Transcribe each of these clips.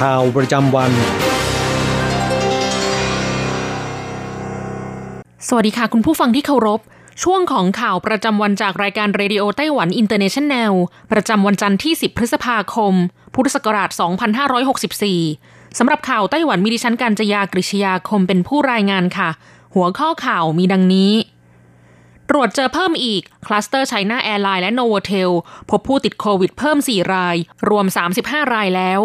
ข่าวประจำวัน สวัสดีค่ะคุณผู้ฟังที่เคารพ ช่วงของข่าวประจำวันจากรายการ Radio Taiwan International ประจำวันจันทร์ที่ 10 พฤษภาคม พุทธศักราช 2564 สำหรับข่าวไต้หวันมีดิฉันการจยากริชยาคมเป็นผู้รายงานค่ะ หัวข้อข่าวมีดังนี้ตรวจเจอเพิ่มอีก คลัสเตอร์ไชน่าแอร์ไลน์และโนโวเทล พบผู้ติดโควิดเพิ่ม 4 ราย รวม 35 รายแล้ว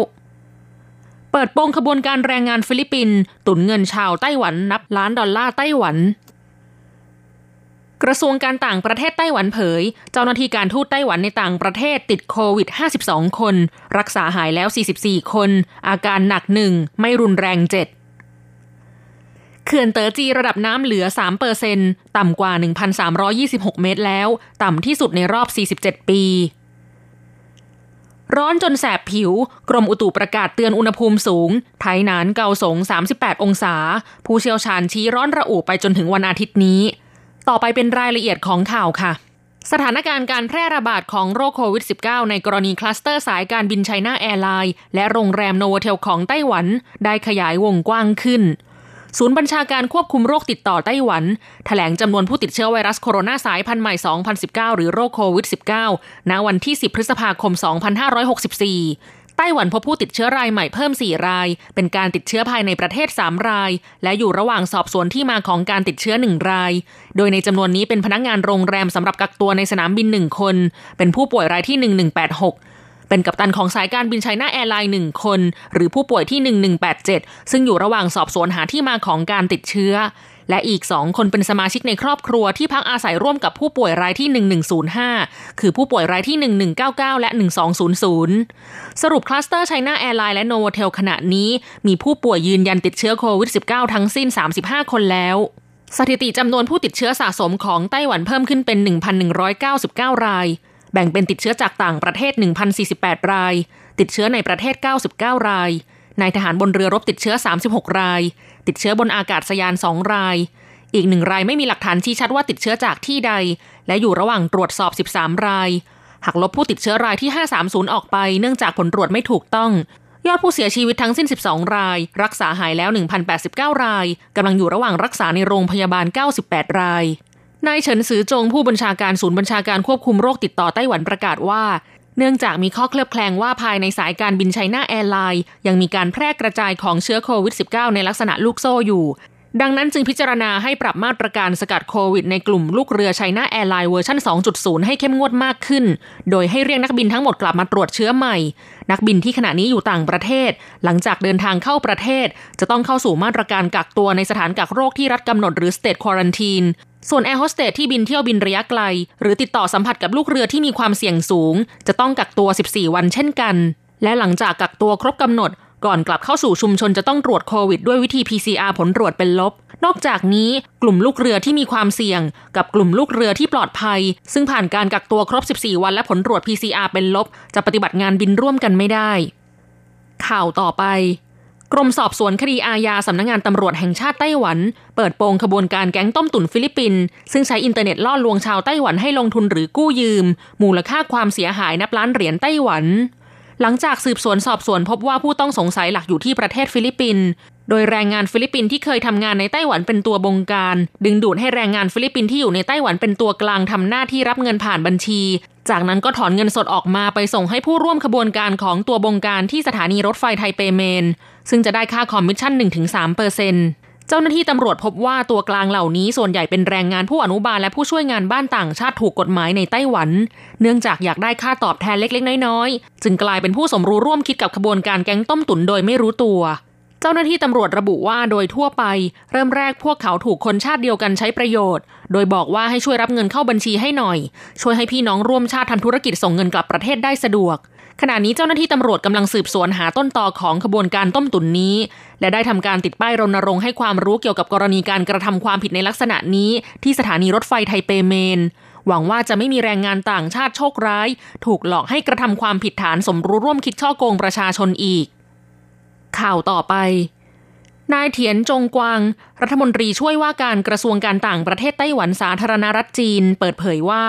เปิดโปงขบวนการแรงงานฟิลิปปินส์ตุ๋นเงินชาวไต้หวันนับล้านดอลลาร์ไต้หวัน กระทรวงการต่างประเทศไต้หวันเผย เจ้าหน้าที่การทูตไต้หวันในต่างประเทศติดโควิด 52 คน รักษาหายแล้ว 44 คน อาการหนักหนึ่งไม่รุนแรง7เขื่อนเต๋อจีระดับน้ำเหลือ 3เปอร์เซ็นต์ต่ำกว่า 1,326 เมตรแล้ว ต่ำที่สุดในรอบ 47 ปี ร้อนจนแสบผิว กรมอุตุประกาศเตือนอุณหภูมิสูง ไถหนานเกาสง 38 องศา ผู้เชี่ยวชาญชี้ร้อนระอุไปจนถึงวันอาทิตย์นี้ ต่อไปเป็นรายละเอียดของข่าวค่ะ สถานการณ์การแพร่ระบาดของโรคโควิด -19 ในกรณีคลัสเตอร์สายการบินไชน่าแอร์ไลน์และโรงแรมโนโวเทลของไต้หวัน ได้ขยายวงกว้างขึ้น ศูนย์บัญชาการควบคุมโรคติดต่อไต้หวันแถลงจำนวนผู้ติดเชื้อไวรัสโคโรนาสายพันธุ์ใหม่ 2019 หรือโรคโควิด -19 ณ วันที่ 10 พฤษภาคม 2564ไต้หวันพบผู้ติดเชื้อรายใหม่เพิ่ม 4 ราย เป็นการติดเชื้อภายในประเทศ 3 ราย และอยู่ระหว่างสอบสวนที่มาของการติดเชื้อ 1 ราย โดยในจำนวนนี้เป็นพนักงานโรงแรมสำหรับกักตัวในสนามบิน 1 คน เป็นผู้ป่วยรายที่ 1186 เป็นกัปตันของสายการบินไชน่าแอร์ไลน์หนึ่งคน หรือผู้ป่วยที่ 1187 ซึ่งอยู่ระหว่างสอบสวนหาที่มาของการติดเชื้อ และอีก 2 คนเป็นสมาชิกในครอบครัวที่พักอาศัยร่วมกับผู้ป่วยรายที่ 1105 คือผู้ป่วยรายที่ 1199 และ 1200 สรุปคลัสเตอร์ไชน่าแอร์ไลน์และโนโวเทลขณะนี้ มีผู้ป่วยยืนยันติดเชื้อโควิด -19 ทั้งสิ้น 35 คนแล้วสถิติจำนวนผู้ติดเชื้อสะสมของไต้หวันเพิ่มขึ้นเป็น 1,199 ราย แบ่งเป็นติดเชื้อจากต่างประเทศ 1,048 ราย ติดเชื้อในประเทศ 99 ราย นายทหารบนเรือรบติดเชื้อ 36 ราย ติดเชื้อบนอากาศยาน 2 ราย อีกหนึ่งรายไม่มีหลักฐานชี้ชัดว่าติดเชื้อจากที่ใด และอยู่ระหว่างตรวจสอบ 13 ราย หากลบผู้ติดเชื้อรายที่ 530 ออกไป เนื่องจากผลตรวจไม่ถูกต้อง ยอดผู้เสียชีวิตทั้งสิ้น 12 ราย รักษาหายแล้ว 1,089 รายกำลังอยู่ระหว่างรักษาในโรงพยาบาล 98 ราย นายเฉินซือจงผู้บัญชาการศูนย์บัญชาการควบคุมโรคติดต่อไต้หวันประกาศว่า เนื่องจากมีข้อเคลือบแคลงว่าภายในสายการบินไชน่าแอร์ไลน์ยังมีการแพร่กระจายของเชื้อโควิด -19 ในลักษณะลูกโซ่อยู่ ดังนั้นจึงพิจารณาให้ปรับมาตรการสกัดโควิดในกลุ่มลูกเรือไชน่าแอร์ไลน์เวอร์ชัน2.0 ให้เข้มงวดมากขึ้น โดยให้เรียกนักบินทั้งหมดกลับมาตรวจเชื้อใหม่ นักบินที่ขณะนี้อยู่ต่างประเทศ หลังจากเดินทางเข้าประเทศ จะต้องเข้าสู่มาตรการกักตัวในสถานกักโรคที่รัฐกำหนดหรือ state quarantine ส่วนแอร์โฮสเตสที่บินเที่ยวบินระยะไกล หรือติดต่อสัมผัสกับลูกเรือที่มีความเสี่ยงสูง จะต้องกักตัว 14 วันเช่นกัน และหลังจากกักตัวครบกำหนด ก่อนกลับเข้าสู่ชุมชนจะต้องตรวจโควิดด้วยวิธี PCR ผลตรวจเป็นลบ นอกจากนี้กลุ่มลูกเรือที่มีความเสี่ยง กับกลุ่มลูกเรือที่ปลอดภัย ซึ่งผ่านการกักตัวครบ 14 วันและผลตรวจ PCR เป็นลบ จะปฏิบัติงานบินร่วมกันไม่ได้ ข่าวต่อไป กรมสอบสวนคดีอาญาสำนักงงานตำรวจแห่งชาติไต้หวัน เปิดโปงขบวนการแก๊งต้มตุ๋นฟิลิปปินส์ซึ่งใช้อินเทอร์เน็ตล่อลวงชาวไต้หวันให้ลงทุนหรือกู้ยืม มูลค่าความเสียหายนับล้านเหรียญไต้หวัน หลังจากสืบสวนสอบสวนพบว่าผู้ต้องสงสัยหลักอยู่ที่ประเทศฟิลิปปินส์โดยแรงงานฟิลิปปินส์ที่เคยทำงานในไต้หวันเป็นตัวบงการ ดึงดูดให้แรงงานฟิลิปปินส์ที่อยู่ในไต้หวันเป็นตัวกลางทำหน้าที่รับเงินผ่านบัญชี จากนั้นก็ถอนเงินสดออกมาไปส่งให้ผู้ร่วมขบวนการของตัวบงการที่สถานีรถไฟไทเป Main ซึ่งจะได้ค่าคอมมิชชั่น 1-3%เปอร์เซ็นต์เจ้าหน้าที่ตำรวจพบว่าตัวกลางเหล่านี้ส่วนใหญ่เป็นแรงงานผู้อนุบาลและผู้ช่วยงานบ้านต่างชาติถูกกฎหมายในไต้หวัน เนื่องจากอยากได้ค่าตอบแทนเล็กๆ น้อยๆ จึงกลายเป็นผู้สมรู้ร่วมคิดกับขบวนการแก๊งต้มตุ๋นโดยไม่รู้ตัว เจ้าหน้าที่ตำรวจระบุว่าโดยทั่วไป เริ่มแรกพวกเขาถูกคนชาติเดียวกันใช้ประโยชน์ โดยบอกว่าให้ช่วยรับเงินเข้าบัญชีให้หน่อย ช่วยให้พี่น้องร่วมชาติทำธุรกิจส่งเงินกลับประเทศได้สะดวก ขณะนี้เจ้าหน้าที่ตำรวจกำลังสืบสวนหาต้นตอของขบวนการต้มตุ๋นนี้ และได้ทำการติดป้ายรณรงค์ให้ความรู้เกี่ยวกับกรณีการกระทำความผิดในลักษณะนี้ ที่สถานีรถไฟไทเปเมน หวังว่าจะไม่มีแรงงานต่างชาติโชคร้าย ถูกหลอกให้กระทำความผิดฐานสมรู้ร่วมคิดช่อโกงประชาชนอีก ข่าวต่อไปนายเถียนจงกวาง รัฐมนตรีช่วยว่าการกระทรวงการต่างประเทศไต้หวันสาธารณรัฐจีน เปิดเผยว่า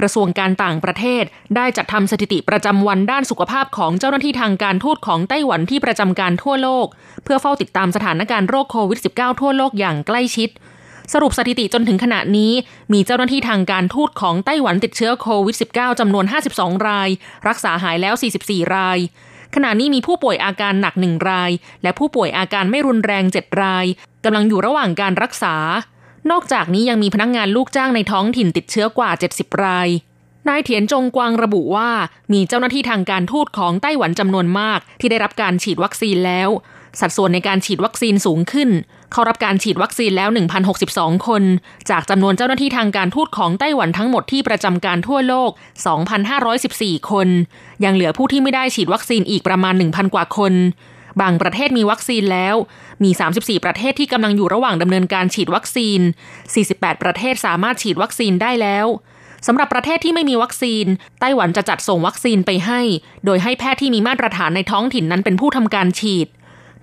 กระทรวงการต่างประเทศ ได้จัดทำสถิติประจำวันด้านสุขภาพของเจ้าหน้าที่ทางการทูตของไต้หวันที่ประจำการทั่วโลก เพื่อเฝ้าติดตามสถานการณ์โรคโควิด -19 ทั่วโลกอย่างใกล้ชิด สรุปสถิติจนถึงขณะนี้ มีเจ้าหน้าที่ทางการทูตของไต้หวันติดเชื้อโควิด -19 จำนวน 52 ราย รักษาหายแล้ว 44 รายขณะนี้มีผู้ป่วยอาการหนักหนึ่งราย และผู้ป่วยอาการไม่รุนแรง7รายกำลังอยู่ระหว่างการรักษา นอกจากนี้ยังมีพนักงงานลูกจ้างในท้องถิ่นติดเชื้อกว่า 70 ราย นายเถียนจงกวางระบุว่า มีเจ้าหน้าที่ทางการทูตของไต้หวันจำนวนมาก ที่ได้รับการฉีดวัคซีนแล้ว สัดส่วนในการฉีดวัคซีนสูงขึ้น เขารับการฉีดวัคซีนแล้ว 1,062 คน จากจำนวนเจ้าหน้าที่ทางการทูตของไต้หวันทั้งหมดที่ประจำการทั่วโลก 2,514 คน ยังเหลือผู้ที่ไม่ได้ฉีดวัคซีนอีกประมาณ 1,000 กว่าคน บางประเทศมีวัคซีนแล้ว มี 34 ประเทศที่กำลังอยู่ระหว่างดำเนินการฉีดวัคซีน 48 ประเทศสามารถฉีดวัคซีนได้แล้วสำหรับประเทศที่ไม่มีวัคซีน ไต้หวันจะจัดส่งวัคซีนไปให้ โดยให้แพทย์ที่มีมาตรฐานในท้องถิ่นนั้นเป็นผู้ทำการฉีด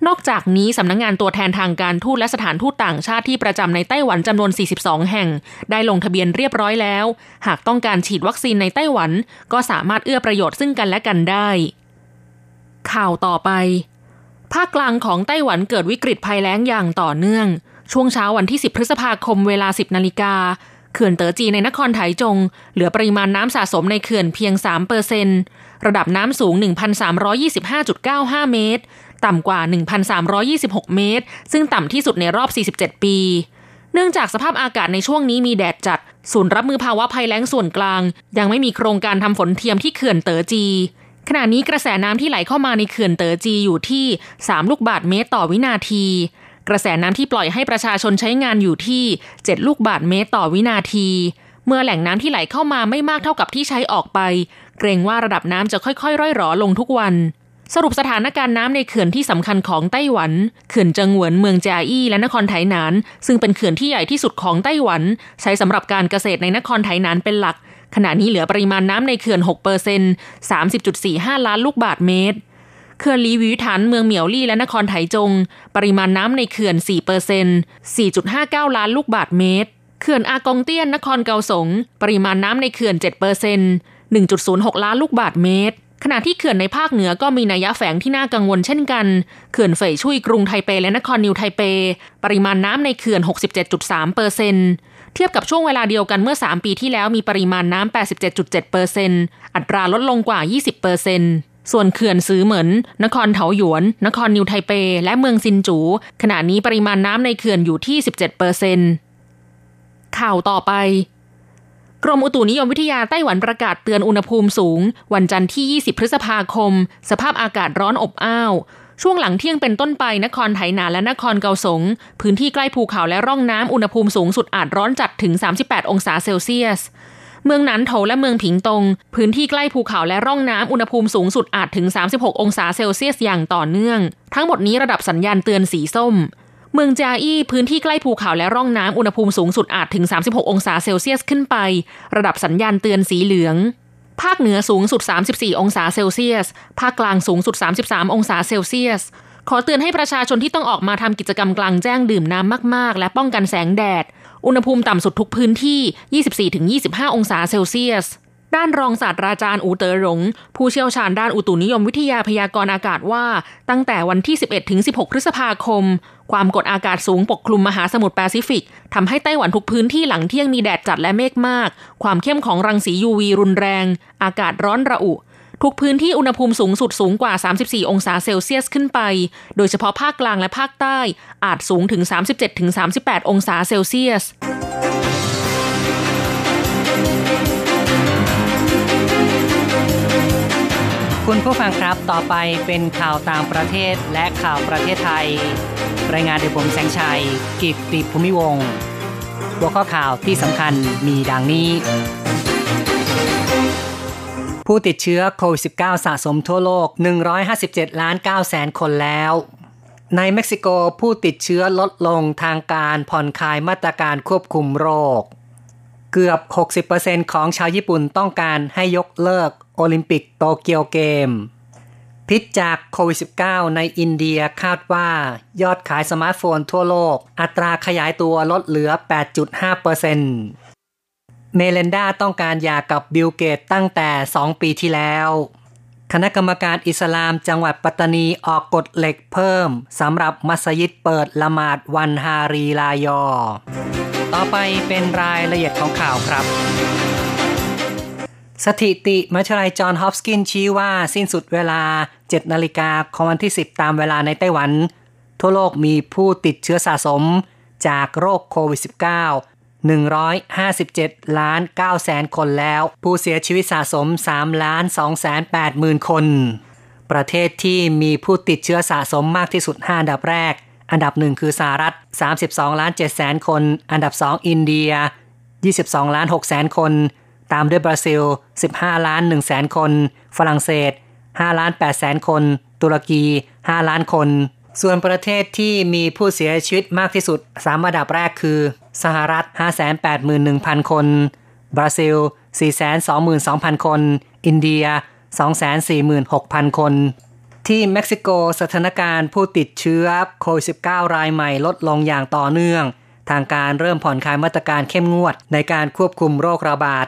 นอกจากนี้สำนักงงานตัวแทนทางการทูตและสถานทูตต่างชาติที่ประจำในไต้หวันจำนวน 42 แห่ง ได้ลงทะเบียนเรียบร้อยแล้ว หากต้องการฉีดวัคซีนในไต้หวัน ก็สามารถเอื้อประโยชน์ซึ่งกันและกันได้ ข่าวต่อไป ภาคกลางของไต้หวันเกิดวิกฤตภัยแล้งอย่างต่อเนื่อง ช่วงเช้าวันที่ 10 พฤษภาคมเวลา 10 นาฬิกาเขื่อนเต๋อจีในนครไถจง เหลือปริมาณน้ำสะสมในเขื่อนเพียง 3 เปอร์เซนระดับน้ำสูง 1,325.95 เมตร ต่ำกว่า 1,326 เมตร ซึ่งต่ำที่สุดในรอบ 47 ปี เนื่องจากสภาพอากาศในช่วงนี้มีแดดจัด ศูนย์รับมือภาวะภัยแล้งส่วนกลาง ยังไม่มีโครงการทำฝนเทียมที่เขื่อนเต๋อจี ขณะนี้กระแสน้ำที่ไหลเข้ามาในเขื่อนเต๋อจีอยู่ที่ 3 ลูกบาทเมตรต่อวินาที กระแสน้ำที่ปล่อยให้ประชาชนใช้งานอยู่ที่ 7 ลูกบาทเมตรต่อวินาที เมื่อแหล่งน้ำที่ไหลเข้ามาไม่มากเท่ากับที่ใช้ออกไป เกรงว่าระดับน้ำจะค่อยๆ ร่อยหรอลงทุกวัน สรุปสถานการณ์น้ำในเขื่อนที่สำคัญของไต้หวัน เขื่อนเจิงเหวินเมืองจาอี้และนครไถหนาน ซึ่งเป็นเขื่อนที่ใหญ่ที่สุดของไต้หวัน ใช้สำหรับการเกษตรในนครไถหนานเป็นหลัก ขณะนี้เหลือปริมาณน้ำในเขื่อน6เปอร์เซ็นต์30.45 ล้านลูกบาศก์เมตร เขื่อนหลีอวี๋ถานเมืองเหมียวลี่และนครไถจง ปริมาณน้ำในเขื่อน4เปอร์เซ็นต์4.59 ล้านลูกบาศก์เมตร เขื่อนอากงเตี้ยนนครเกาสง ปริมาณน้ำในเขื่อน7เปอร์เซ็นต์1.06 ล้านลูกบาศก์เมตร ขณะที่เขื่อนในภาคเหนือก็มีนัยยะแฝงที่น่ากังวลเช่นกัน เขื่อนเฟยชุยกรุงไทเปและนครนิวไทเป ปริมาณน้ำในเขื่อน 67.3เปอร์เซ็นต์ เทียบกับช่วงเวลาเดียวกันเมื่อ 3 ปีที่แล้วมีปริมาณน้ำ 87.7เปอร์เซ็นต์อัตราลดลงกว่า 20เปอร์เซ็นต์ส่วนเขื่อนซื้อเหมือนนครเถาหยวน นครนิวไทเป และเมืองซินจู ขณะนี้ปริมาณน้ำในเขื่อนอยู่ที่ 17เปอร์เซ็นต์ข่าวต่อไปกรมอุตุนิยมวิทยาไต้หวันประกาศเตือนอุณหภูมิสูง วันจันทร์ที่ 20 พฤษภาคม สภาพอากาศร้อนอบอ้าว ช่วงหลังเที่ยงเป็นต้นไปนครไถหนาและนครเกาสง พื้นที่ใกล้ภูเขาและร่องน้ำอุณหภูมิสูงสุดอาจร้อนจัดถึง 38 องศาเซลเซียส เมืองนันโถและเมืองผิงตง พื้นที่ใกล้ภูเขาและร่องน้ำอุณหภูมิสูงสุดอาจถึง 36 องศาเซลเซียสอย่างต่อเนื่อง ทั้งหมดนี้ระดับสัญญาณเตือนสีส้ม เมืองจาอี้พื้นที่ใกล้ภูเขาและร่องน้ำอุณหภูมิสูงสุดอาจถึง 36 องศาเซลเซียสขึ้นไป ระดับสัญญาณเตือนสีเหลือง ภาคเหนือสูงสุด 34 องศาเซลเซียส ภาคกลางสูงสุด 33 องศาเซลเซียส ขอเตือนให้ประชาชนที่ต้องออกมาทำกิจกรรมกลางแจ้งดื่มน้ำมาก ๆ และป้องกันแสงแดด อุณหภูมิต่ำสุดทุกพื้นที่ 24-25 องศาเซลเซียส ด้านรองศาสตราจารย์อู๋เต๋อหรง ผู้เชี่ยวชาญด้านอุตุนิยมวิทยาพยากรณ์อากาศว่า ตั้งแต่วันที่ 11-16 พฤษภาคม ความกดอากาศสูงปกคลุมมหาสมุทรแปซิฟิกทำให้ไต้หวันทุกพื้นที่หลังเที่ยงมีแดดจัดและเมฆมาก ความเข้มของรังสี UV รุนแรง อากาศร้อนระอุ ทุกพื้นที่อุณหภูมิสูงสุดสูงกว่า 34 องศาเซลเซียสขึ้นไป โดยเฉพาะภาคกลางและภาคใต้ อาจสูงถึง 37-38 องศาเซลเซียส คุณผู้ฟังครับต่อไปเป็นข่าวต่างประเทศและข่าวประเทศไทย รายงานโดยผมแสงชัย กิตติภูมิวงหัวข้อข่าวที่สำคัญมีดังนี้ ผู้ติดเชื้อโควิด -19 สะสมทั่วโลก 157 ล้าน9แสนคนแล้ว ในเม็กซิโกผู้ติดเชื้อลดลงทางการผ่อนคลายมาตรการควบคุมโรค เกือบ 60%ของชาวญี่ปุ่นต้องการให้ยกเลิก โอลิมปิกโตเกียวเกมส์ พิษจากโควิด -19 ในอินเดียคาดว่ายอดขายสมาร์ทโฟนทั่วโลก อัตราขยายตัวลดเหลือ 8.5%เปอร์เซ็นต์เมลินดาต้องการหย่ากับบิลเกตส์ตั้งแต่ 2 ปีที่แล้ว คณะกรรมการอิสลามจังหวัดปัตตานีออกกฎเหล็กเพิ่มสำหรับมัสยิดเปิดละหมาดวันฮารีรายอ ต่อไปเป็นรายละเอียดของข่าวครับ สถิติมัชลัยจอห์นฮอปกินชี้ว่าสิ้นสุดเวลา 7 นาฬิกาของวันที่ 10 ตามเวลาในไต้หวัน ทั่วโลกมีผู้ติดเชื้อสะสมจากโรคโควิด -19 157 ล้าน9แสนคนแล้ว ผู้เสียชีวิตสะสม 3 ล้าน2แสน8หมื่นคน ประเทศที่มีผู้ติดเชื้อสะสมมากที่สุด 5 อันดับแรก อันดับหนึ่งคือสหรัฐ 32 ล้าน7แสนคน อันดับ 2 อินเดีย 22 ล้าน6แสนคน ตามด้วยบราซิล 15 ล้าน1แสนคน ฝรั่งเศส 5 ล้าน8แสนคน ตุรกี 5 ล้านคน ส่วนประเทศที่มีผู้เสียชีวิตมากที่สุด3อันดับแรกคือ สหรัฐ 581,000 คน บราซิล 422,000 คน อินเดีย 246,000 คน ที่เม็กซิโกสถานการณ์ผู้ติดเชื้อโควิด -19 รายใหม่ลดลงอย่างต่อเนื่องทางการเริ่มผ่อนคลายมาตรการเข้มงวดในการควบคุมโรคระบาด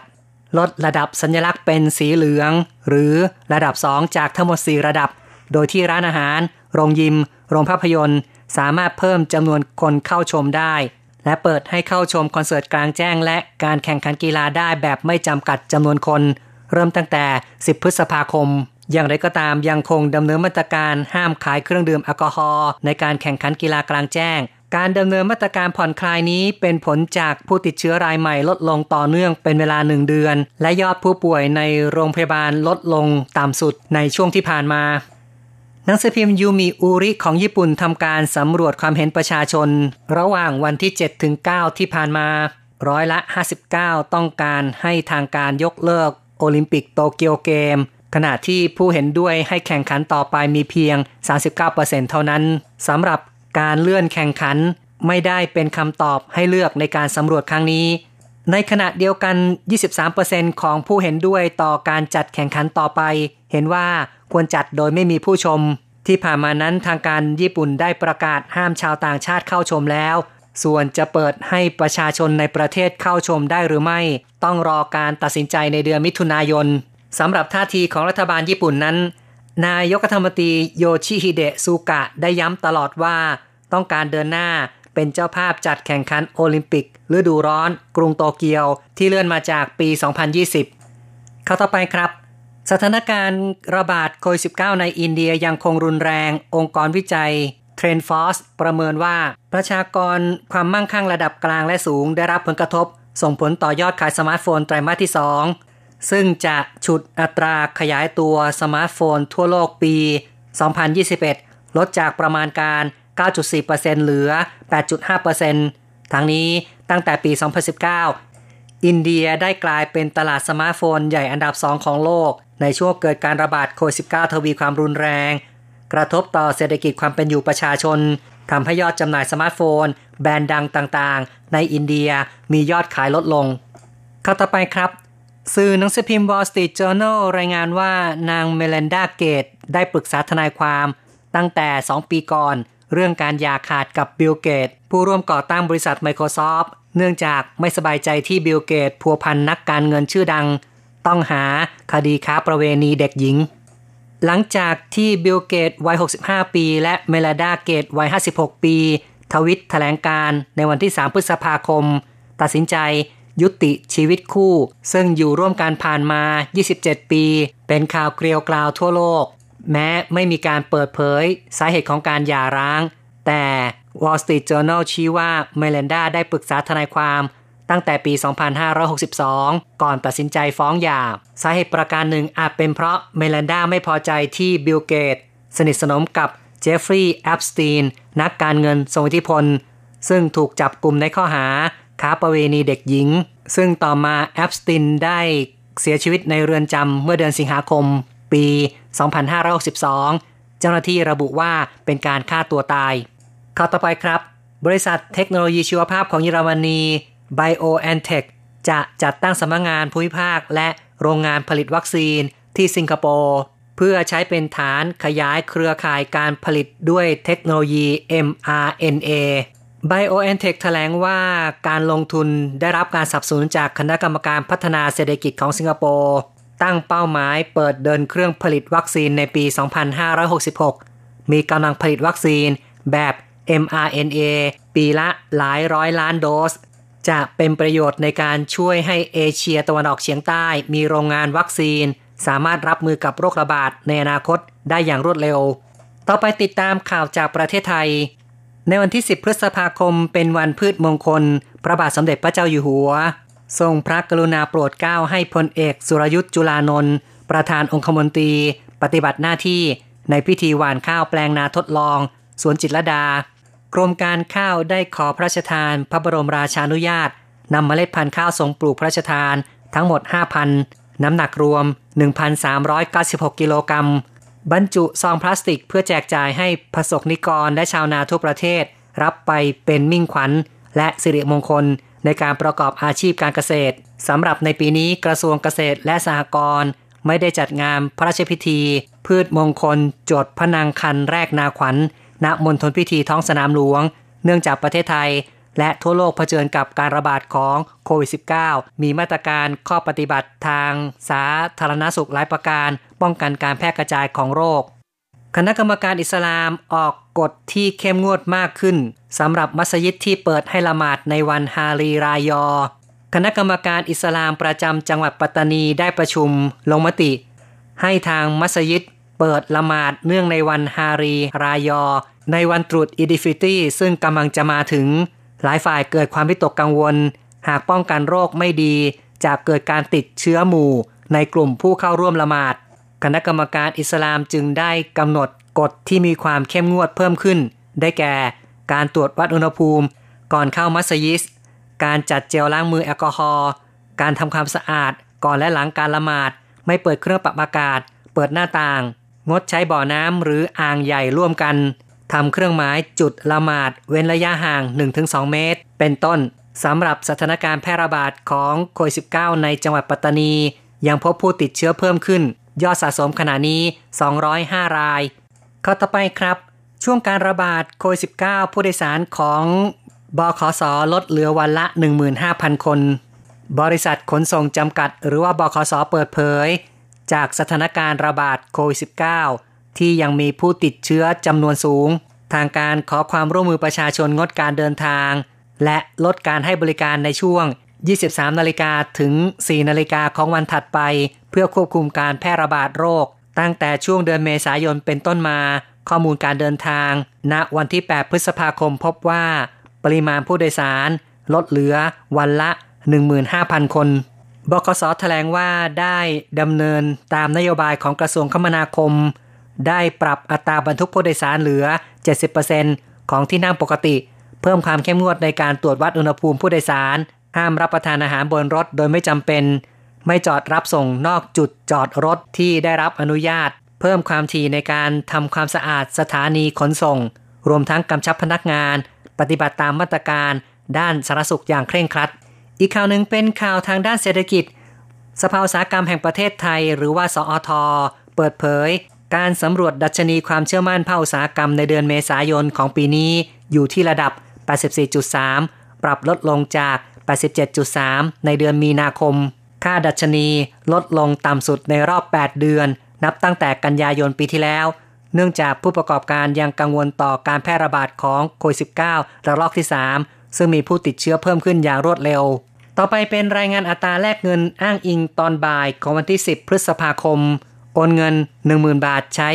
ลดระดับสัญลักษณ์เป็นสีเหลือง หรือระดับ 2 จากทั้งหมด 4 ระดับ โดยที่ร้านอาหาร โรงยิม โรงภาพยนตร์ สามารถเพิ่มจำนวนคนเข้าชมได้ และเปิดให้เข้าชมคอนเสิร์ตกลางแจ้ง และการแข่งขันกีฬาได้แบบไม่จำกัดจำนวนคน เริ่มตั้งแต่ 10 พฤษภาคม อย่างไรก็ตามยังคงดำเนินมาตรการห้ามขายเครื่องดื่มแอลกอฮอล์ในการแข่งขันกีฬากลางแจ้ง การดำเนินมาตรการผ่อนคลายนี้เป็นผลจากผู้ติดเชื้อรายใหม่ลดลงต่อเนื่องเป็นเวลาหนึ่งเดือน และยอดผู้ป่วยในโรงพยาบาลลดลงต่ำสุดในช่วงที่ผ่านมา หนังสือพิมพ์ยูมิอูริของญี่ปุ่นทำการสำรวจความเห็นประชาชน ระหว่างวันที่ 7 ถึง 9 ที่ผ่านมา ร้อยละ 59 ต้องการให้ทางการยกเลิก โอลิมปิกโตเกียวเกมขณะที่ผู้เห็นด้วยให้แข่งขันต่อไปมีเพียง 39%เท่านั้นสำหรับ การเลื่อนแข่งขัน ไม่ได้เป็นคำตอบให้เลือกในการสำรวจครั้งนี้ ในขณะเดียวกัน 23%ของผู้เห็นด้วยต่อการจัดแข่งขันต่อไป เห็นว่าควรจัดโดยไม่มีผู้ชม ที่ผ่านมานั้นทางการญี่ปุ่นได้ประกาศห้ามชาวต่างชาติเข้าชมแล้ว ส่วนจะเปิดให้ประชาชนในประเทศเข้าชมได้หรือไม่ ต้องรอการตัดสินใจในเดือนมิถุนายนสำหรับท่าทีของรัฐบาลญี่ปุ่นนั้นนายกรัฐมนตรีโยชิฮิเดะซูกะได้ย้ำตลอดว่า ต้องการเดินหน้าเป็นเจ้าภาพจัดแข่งขันโอลิมปิกฤดูร้อน กรุงโตเกียวที่เลื่อนมาจากปี 2020 เข้าต่อไปครับ สถานการณ์ระบาดโควิด -19 ในอินเดียยังคงรุนแรง องค์กรวิจัย TrendForce ประเมินว่า ประชากรความมั่งคั่งระดับกลางและสูงได้รับผลกระทบ ส่งผลต่อยอดขายสมาร์ทโฟนไตรมาสที่ 2 ซึ่งจะฉุดอัตราขยายตัวสมาร์ทโฟนทั่วโลกปี 2021 ลดจากประมาณการ 9.4%เหลือ 8.5%ทั้งนี้ตั้งแต่ปี 2019 อินเดียได้กลายเป็นตลาดสมาร์ทโฟนใหญ่อันดับสองของโลก ในช่วงเกิดการระบาดโควิด -19 ทวีความรุนแรง กระทบต่อเศรษฐกิจความเป็นอยู่ประชาชนทำให้ยอดจำหน่ายสมาร์ทโฟน แบรนด์ดังต่างๆ ในอินเดียมียอดขายลดลงค่ะต่อไปครับ สื่อหนังสือพิมพ์ Wall Street Journal รายงานว่านางเมลินดาเกตส์ได้ปรึกษาทนายความตั้งแต่ 2 ปีก่อน เรื่องการหย่าขาดกับบิลเกตส์ ผู้ร่วมก่อตั้งบริษัท Microsoft เนื่องจากไม่สบายใจที่บิลเกตส์พัวพันนักการเงินชื่อดัง ต้องหาคดีค้าประเวณีเด็กหญิง หลังจากที่บิลเกตส์วัย 65 ปี และเมลินดาเกตส์วัย 56 ปี ทวิตแถลงการณ์ในวันที่ 3 พฤษภาคม ตัดสินใจยุติชีวิตคู่ ซึ่งอยู่ร่วมกันผ่านมา 27 ปี เป็นข่าวเกรียวกราวทั่วโลก แม้ไม่มีการเปิดเผยสาเหตุของการหย่าร้าง แต่ Wall Street Journal ชี้ว่าเมลินดาได้ปรึกษาทนายความตั้งแต่ปี 2562 ก่อนตัดสินใจฟ้องหย่า สาเหตุประการหนึ่งอาจเป็นเพราะเมลินดาไม่พอใจที่บิลเกตส์ สนิทสนมกับเจฟฟรีย์เอปสตีน นักการเงินทรงอิทธิพล ซึ่งถูกจับกลุ่มในข้อหาค้าประเวณีเด็กหญิง ซึ่งต่อมาเอปสตีนได้เสียชีวิตในเรือนจำเมื่อเดือนสิงหาคม ปี 2562 เจ้าหน้าที่ระบุว่าเป็นการฆ่าตัวตายข่าวต่อไปครับ บริษัทเทคโนโลยีชีวภาพของเยอรมนี BioNTech จะจัดตั้งสำนักงงานภูมิภาค และโรงงานผลิตวัคซีนที่สิงคโปร์เพื่อใช้เป็นฐานขยายเครือข่ายการผลิตด้วยเทคโนโลยี mRNA BioNTech แถลงว่าการลงทุนได้รับการสนับสนุนจากคณะกรรมการพัฒนาเศรษฐกิจของสิงคโปร์ ตั้งเป้าหมายเปิดเดินเครื่องผลิตวัคซีนในปี 2566 มีกำลังผลิตวัคซีนแบบ mRNA ปีละหลายร้อยล้านโดส จะเป็นประโยชน์ในการช่วยให้เอเชียตะวันออกเฉียงใต้ มีโรงงานวัคซีน สามารถรับมือกับโรคระบาดในอนาคตได้อย่างรวดเร็ว ต่อไปติดตามข่าวจากประเทศไทย ในวันที่ 10 พฤษภาคมเป็นวันพืชมงคล พระบาทสมเด็จพระเจ้าอยู่หัว ทรงพระกรุณาโปรดเกล้าให้พลเอกสุรยุทธ์จุลานนท์ประธานองคมนตรี ปฏิบัติหน้าที่ในพิธีหว่านข้าวแปลงนาทดลอง สวนจิตรดา กรมการข้าวได้ขอพระราชทาน พระบรมราชานุญาตนำเมล็ดพันธุ์ข้าวทรงปลูกพระราชทาน ทั้งหมด 5,000 น้ำหนักรวม 1,396 กิโลกรัมบรรจุซองพลาสติกเพื่อแจกจ่ายให้ประสบนิกรและชาวนาทั่วประเทศ รับไปเป็นมิ่งขวัญและสิริมงคล ในการประกอบอาชีพการเกษตรสำหรับในปีนี้กระทรวงเกษตรและสหกรณ์ไม่ได้จัดงานพระราชพิธี พืชมงคล จดพนางคันแรกนาขวัญณมณฑลพิธีท้องสนามหลวง เนื่องจากประเทศไทย และทั่วโลกเผชิญกับการระบาดของโควิด -19 มีมาตรการข้อปฏิบัติทางสาธารณสุขหลายประการ ป้องกันการแพร่กระจายของโรค คณะกรรมการอิสลามออกกฎที่เข้มงวดมากขึ้นสำหรับมัสยิดที่เปิดให้ละหมาดในวันฮารีรายอ คณะกรรมการอิสลามประจำจังหวัดปัตตานีได้ประชุมลงมติ ให้ทางมัสยิดเปิดละหมาดเนื่องในวันฮารีรายอ ในวันตรุษอิดิฟิตี้ซึ่งกำลังจะมาถึง หลายฝ่ายเกิดความวิตกกังวล หากป้องกันโรคไม่ดีจะเกิดการติดเชื้อหมู่ ในกลุ่มผู้เข้าร่วมละหมาด คณะกรรมการอิสลามจึงได้กำหนดกฎที่มีความเข้มงวดเพิ่มขึ้น ได้แก่ การตรวจวัดอุณหภูมิ ก่อนเข้ามัสยิดการจัดเจลล้างมือแอลกอฮอล์การทำความสะอาดก่อนและหลังการละหมาด ไม่เปิดเครื่องปรับอากาศ เปิดหน้าต่าง งดใช้บ่อน้ำหรืออ่างใหญ่ร่วมกันทำเครื่องหมายจุดละหมาด เว้นระยะห่าง 1-2 เมตร เป็นต้นสำหรับสถานการณ์แพร่ระบาดของโควิด -19 ในจังหวัดปัตตานี ยังพบผู้ติดเชื้อเพิ่มขึ้น ยอดสะสมขณะนี้ 205 ราย ข้อต่อไปครับ ช่วงการระบาดโควิด -19 ผู้โดยสารของบขสลดเหลือวันละ 15,000 คน บริษัทขนส่งจำกัด หรือว่าบขสเปิดเผย จากสถานการณ์ระบาดโควิด -19 ที่ยังมีผู้ติดเชื้อจำนวนสูง ทางการขอความร่วมมือประชาชนงดการเดินทาง และลดการให้บริการในช่วง 23 นาฬิกาถึง 4 นาฬิกาของวันถัดไป เพื่อควบคุมการแพร่ระบาดโรค ตั้งแต่ช่วงเดือนเมษายนเป็นต้นมา ข้อมูลการเดินทาง ณวันที่ 8 พฤษภาคมพบว่า ปริมาณผู้โดยสาร ลดเหลือวันละ 15,000 คนบกสแถลงว่าได้ดำเนินตามนโยบายของกระทรวงคมนาคม ได้ปรับอัตราบรรทุกผู้โดยสารเหลือ 70%ของที่นั่งปกติ เพิ่มความเข้มงวดในการตรวจวัดอุณหภูมิผู้โดยสาร ห้ามรับประทานอาหารบนรถโดยไม่จำเป็น ไม่จอดรับส่งนอกจุดจอดรถที่ได้รับอนุญาต เพิ่มความถี่ในการทำความสะอาดสถานีขนส่ง รวมทั้งกำชับพนักงาน ปฏิบัติตามมาตรการด้านสารสุขอย่างเคร่งครัด อีกข่าวหนึ่งเป็นข่าวทางด้านเศรษฐกิจ สภาอุตสาหกรรมแห่งประเทศไทย หรือว่าสอท เปิดเผย การสำรวจดัชนีความเชื่อมั่นภาคอุตสาหกรรมในเดือนเมษายนของปีนี้ อยู่ที่ระดับ 84.3 ปรับลดลงจาก 87.3 ในเดือนมีนาคม ค่าดัชนีลดลงต่ำสุดในรอบ 8 เดือน นับตั้งแต่กันยายนปีที่แล้ว เนื่องจากผู้ประกอบการยังกังวลต่อการแพร่ระบาดของโควิด -19 ระลอกที่ 3 ซึ่งมีผู้ติดเชื้อเพิ่มขึ้นอย่างรวดเร็ว ต่อไปเป็นรายงานอัตราแลกเงินอ้างอิงตอนบ่ายของวันที่ 10 พฤษภาคม โอนเงิน 10,000 บาทใช้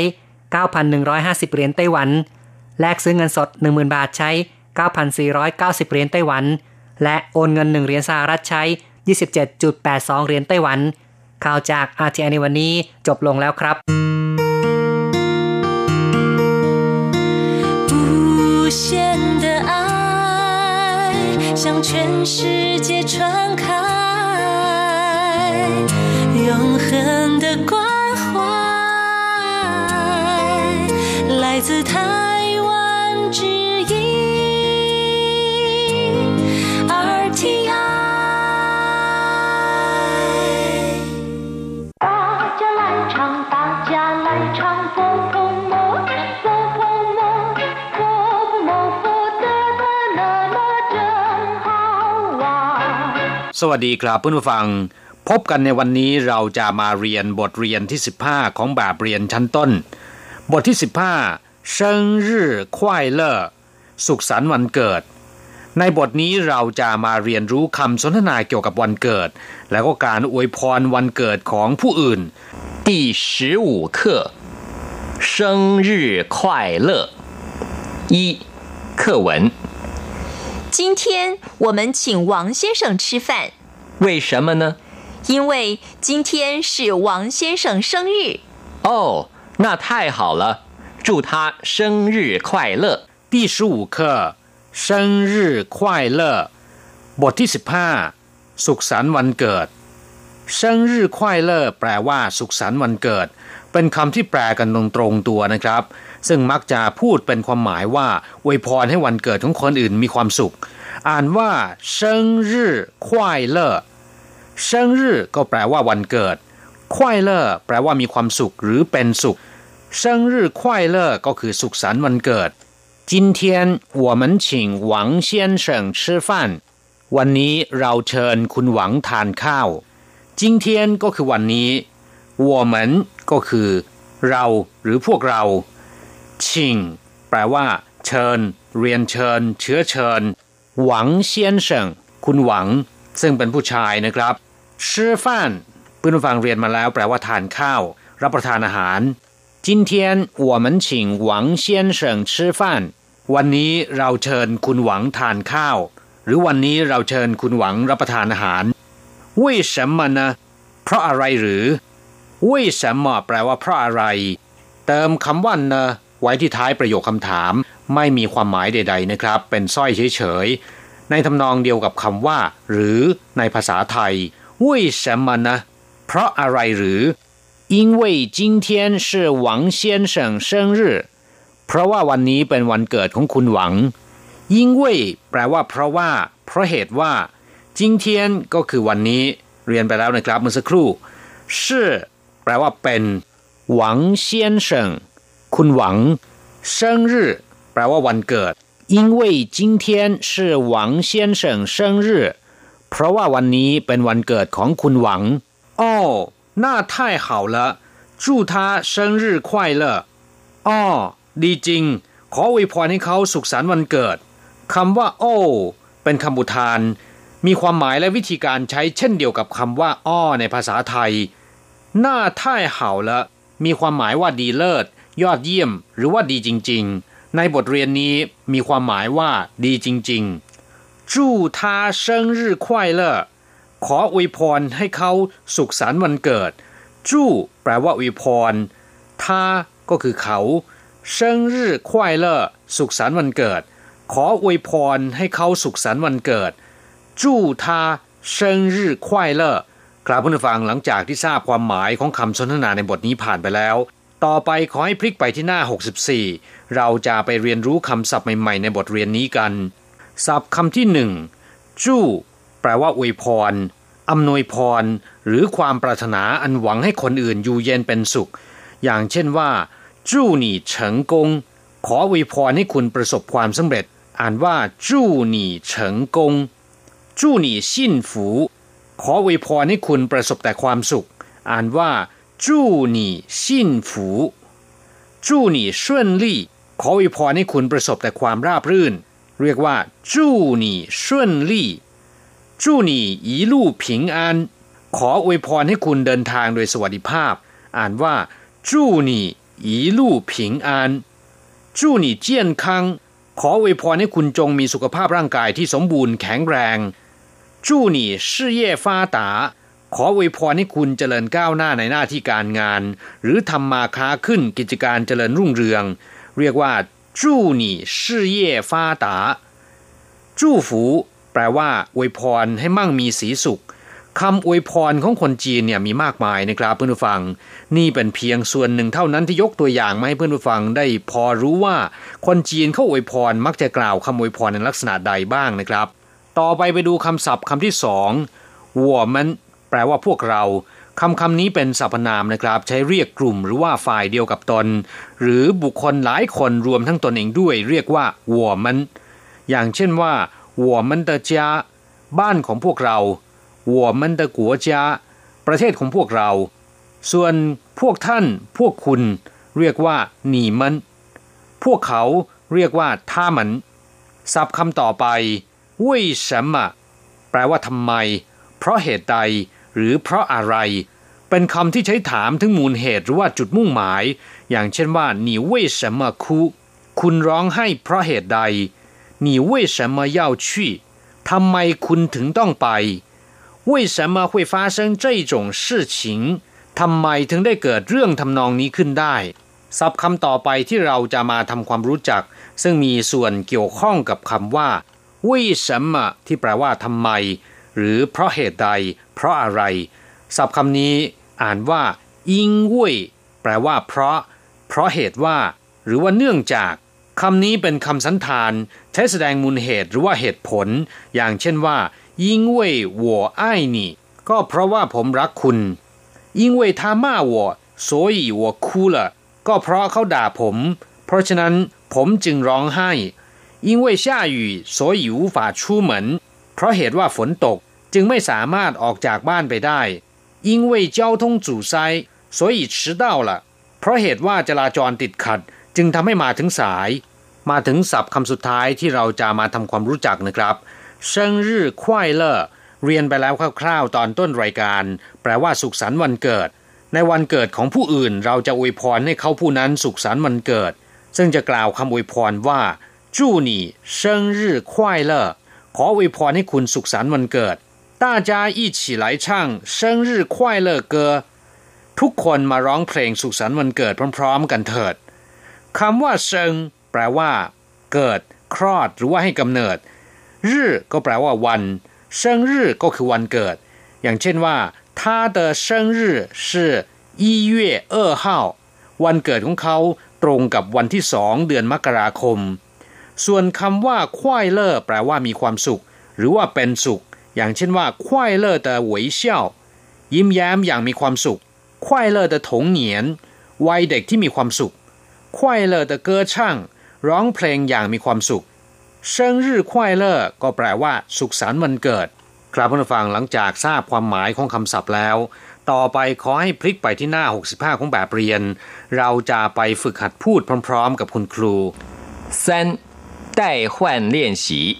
9,150 เหรียญไต้หวัน แลกซื้อเงินสด 10,000 บาทใช้ 9,490 เหรียญไต้หวัน และโอนเงิน 1 เหรียญสหรัฐใช้ 27.82 เหรียญไต้หวัน ข่าวจาก RTI ในวันนี้จบลงแล้วครับ向全世界传开，永恒的关怀，来自他。 สวัสดีครับเพื่อนผู้ฟัง พบกันในวันนี้เราจะมาเรียนบทเรียนที่ 15 ของแบบเรียนชั้นต้น บทที่ 15เซิงรื่อควายเลอสุขสันต์วันเกิด ในบทนี้เราจะมาเรียนรู้คำสนทนาเกี่ยวกับวันเกิด แล้วก็การอวยพรวันเกิดของผู้อื่น第十五课生日快乐一课文 今天我们请王先生吃饭，为什么呢？因为今天是王先生生日。哦，那太好了，祝他生日快乐。第十五课生日快乐บทที่สิบห้าสุขสันต์วันเกิด生日快乐แปลว่าสุขสันต์วันเกิด เป็นคำที่แปลกันตรงๆตัวนะครับ ซึ่งมักจะพูดเป็นความหมายว่าอวยพรให้วันเกิดของคนอื่นมีความสุข อ่านว่าเซิงรื่อควายเลอเซิงรื่อก็แปลว่าวันเกิดควายเลอแปลว่ามีความสุขหรือเป็นสุขเซิงรื่อควายเลอก็คือสุขสันต์วันเกิด今天我们请王先生吃饭วันนี้เราเชิญคุณหวังทานข้าว今天ก็คือวันนี้我们ก็คือ เราหรือพวกเรา ชิงแปลว่า เชิญ เรียนเชิญ เชื้อเชิญ หวังเซียนเฉิงคุณหวัง ซึ่งเป็นผู้ชายนะครับชื่อฟันเพื่อนฟังเรียนมาแล้ว แปลว่าทานข้าว รับประทานอาหาร今天我们请王先生吃饭วันนี้เราเชิญคุณหวังทานข้าว หรือวันนี้เราเชิญคุณหวังรับประทานอาหาร为什么呢เพราะอะไรหรือ为什么แปลว่าเพราะอะไร เติมคำว่าเน ไว้ที่ท้ายประโยคคำถาม ไม่มีความหมายใด ๆนะครับ เป็นสร้อยเฉยๆในทำนองเดียวกับคำว่า หรือในภาษาไทย为什么呢เพราะอะไรหรือ因为今天是王先生生日เพราะว่าวันนี้เป็นวันเกิดของคุณหวัง因为แปลว่า เพราะว่า เพราะเหตุว่า今天ก็คือวันนี้ เรียนไปแล้วนะครับเมื่อสักครู่是แปลว่าเป็น หวัง先生 คุณหวัง生日แปลว่าวันเกิด因为今天是王先生生日เพราะว่าวันนี้เป็นวันเกิดของคุณหวังอ๋อ那太好了祝他生日快乐อ๋อดีจริง ขออวยพรให้เขาสุขสันต์วันเกิดคำว่า โอ้ เป็นคำอุทาน มีความหมายและวิธีการใช้เช่นเดียวกับคำว่า อ้อ ในภาษาไทยหน้าท่ายเห่าละมีความหมายว่าดีเลิศ ยอดเยี่ยม หรือว่าดีจริง ๆ ในบทเรียนนี้มีความหมายว่าดีจริง ๆจู้ทาเซิงรื่ควายเลอขออวยพรให้เขาสุขสันต์วันเกิด จู้แปลว่าอวยพรทาก็คือเขาเซิงรื่ควายเลอสุขสันต์วันเกิด ขออวยพรให้เขาสุขสันต์วันเกิดจู้ทาเซิงรื่ควายเลอกราบผู้ฟังหลังจากที่ทราบความหมายของคำสนทนาในบทนี้ผ่านไปแล้ว ต่อไปขอให้พลิกไปที่หน้า 64 เราจะไปเรียนรู้คำศัพท์ใหม่ ๆ ในบทเรียนนี้กัน ศัพท์คำที่หนึ่งจู้แปลว่าอวยพรอำนวยพร หรือความปรารถนาอันหวังให้คนอื่นอยู่เย็นเป็นสุข อย่างเช่นว่าจู้หนี่เฉิงกง ขออวยพรให้คุณประสบความสำเร็จ อ่านว่าจู้หนี่เฉิงกงจู้หนี่สิ้นฝู ขออวยพรให้คุณประสบแต่ความสุข อ่านว่า 祝你幸福祝你顺利ขออวยพรให้คุณประสบแต่ความราบรื่น เรียกว่าจู้หนี่顺利จู จูนี่อีลู่ผิงอันขออวยพรให้คุณเดินทางโดยสวัสดิภาพ อ่านว่าจูนี่อีลู่ผิงอันจูนี่เจียนคังขออวยพรให้คุณจงมีสุขภาพร่างกายที่สมบูรณ์แข็งแรงจูนี่事业发达 ขออวยพรให้คุณเจริญก้าวหน้าในหน้าที่การงาน หรือทำมาค้าขึ้นกิจการเจริญรุ่งเรือง เรียกว่าจูนี่事业发达จู้ฝูแปลว่าอวยพรให้มั่งมีสีสุขคำอวยพรของคนจีนเนี่ยมีมากมายนะครับเพื่อนผู้ฟัง นี่เป็นเพียงส่วนหนึ่งเท่านั้นที่ยกตัวอย่างมาให้เพื่อนผู้ฟังได้พอรู้ว่าคนจีนเขาอวยพรมักจะกล่าวคำอวยพรในลักษณะใดบ้างนะครับ ต่อไปไปดูคำศัพท์คำที่สองวัวมัน แปลว่าพวกเราคำคำนี้เป็นสรรพนามนะครับ ใช้เรียกกลุ่มหรือว่าฝ่ายเดียวกับตน หรือบุคคลหลายคนรวมทั้งตนเองด้วย เรียกว่าวัวมันอย่างเช่นว่าวัวมันเตจาบ้านของพวกเราวัวมันเตกัวจาประเทศของพวกเรา ส่วนพวกท่านพวกคุณ เรียกว่าหนีมัน พวกเขาเรียกว่าท่ามันศัพท์คำต่อไปวุ้ยแมะแปลว่าทำไม เพราะเหตุใด หรือเพราะอะไร เป็นคำที่ใช้ถามถึงมูลเหตุหรือว่าจุดมุ่งหมาย อย่างเช่นว่าหนีเว่ย什么哭คุณร้องไห้เพราะเหตุใดหนีเว่ย什么要去ทำไมคุณถึงต้องไป为什么会发生这种事情ทำไมถึงได้เกิดเรื่องทำนองนี้ขึ้นได้ศับคำต่อไปที่เราจะมาทำความรู้จัก ซึ่งมีส่วนเกี่ยวข้องกับคำว่าวิสัมมที่แปลว่าทำไม หรือเพราะเหตุใด เพราะอะไรศัพท์คำนี้อ่านว่า因为แปลว่าเพราะ เพราะเหตุว่า หรือว่าเนื่องจากคำนี้เป็นคำสันธานใช้แสดงมูลเหตุหรือว่าเหตุผล อย่างเช่นว่า因为我爱你ก็เพราะว่าผมรักคุณ因为他骂我所以我哭了ก็เพราะเขาด่าผม เพราะฉะนั้นผมจึงร้องไห้因为下雨所以无法出门 เพราะเหตุว่าฝนตกจึงไม่สามารถออกจากบ้านไปได้因为交通阻塞所以迟到了เพราะเหตุว่าจราจรติดขัดจึงทำให้มาถึงสาย มาถึงศัพท์คำสุดท้ายที่เราจะมาทำความรู้จักนะครับเซิงรื่อควายเลอเรียนไปแล้วคร่าวๆ ตอนต้นรายการ แปลว่าสุขสันต์วันเกิด ในวันเกิดของผู้อื่นเราจะอวยพรให้เขาผู้นั้นสุขสันต์วันเกิด ซึ่งจะกล่าวคำอวยพรว่าจู้นี่เซิงรื่อควายเลอ ขออวยพรให้คุณสุขสันต์วันเกิด大家一起来唱生日快乐歌ทุกคนมาร้องเพลงสุขสันต์วันเกิดพร้อมๆ กันเถิดคำว่าเซิงแปลว่า เกิด คลอดหรือว่าให้กำเนิดรื่อก็แปลว่าวันเซิงรื่อก็คือวันเกิด อย่างเช่นว่า他的生日是一月二号วันเกิดของเขาตรงกับวันที่สองเดือนมกราคม ส่วนคำว่าควายเลอแปลว่ามีความสุข หรือว่าเป็นสุข อย่างเช่นว่าควายเลอแต่หวยเชี่ยวยิ้มแย้มอย่างมีความสุขควายเลอแต่ถงเหนียนวัยเด็กที่มีความสุขควายเลอแต่เกอช่างร้องเพลงอย่างมีความสุขเซิงรือควายเลอก็แปลว่าสุขสันต์วันเกิด ครับผู้ฟังหลังจากทราบความหมายของคำศัพท์แล้ว ต่อไปขอให้พลิกไปที่หน้า 65 ของแบบเรียน เราจะไปฝึกหัดพูดพร้อม ๆ กับคุณครูเซน 代换练习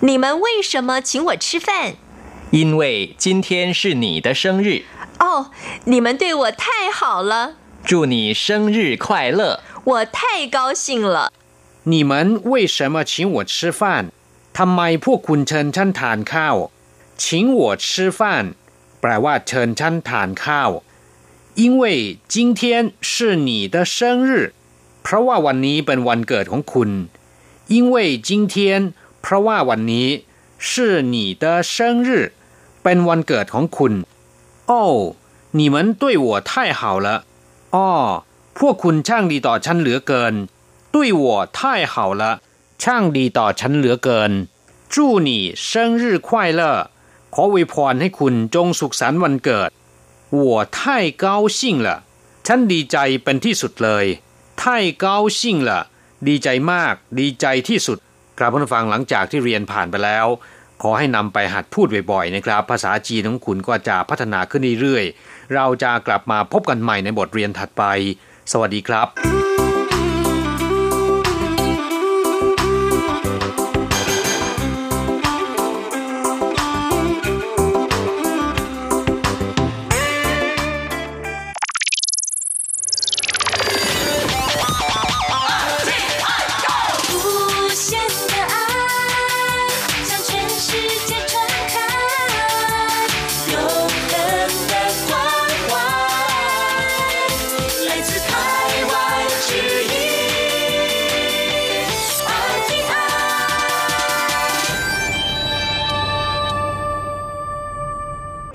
你们为什么请我吃饭因为今天是你的生日哦你们对我太好了祝你生日快乐！我太高兴了。你们为什么请我吃饭？ทำไมพวกคุณเชิญฉันทานข้าว请我吃饭แปลว่าเชิญฉันทานข้าว因为今天是你的生日เพราะว่าวันนี้เป็นวันเกิดของคุณ 因为今天เพราะว่าวันนี้是你的生日เป็นวันเกิดของคุณ哦你们对我太好了อ๋อพวกคุณช่างดีต่อฉันเหลือเกิน对我太好了ช่างดีต่อฉันเหลือเกิน祝你生日快乐ขออวยพรให้คุณจงสุขสันต์วันเกิด我太高兴了ฉันดีใจเป็นที่สุดเลย太高兴了 ดีใจมาก ดีใจที่สุด ครับผู้ฟังหลังจากที่เรียนผ่านไปแล้ว ขอให้นำไปหัดพูดบ่อยๆนะครับ ภาษาจีนของคุณก็จะพัฒนาขึ้นเรื่อยๆ เราจะกลับมาพบกันใหม่ในบทเรียนถัดไป สวัสดีครับ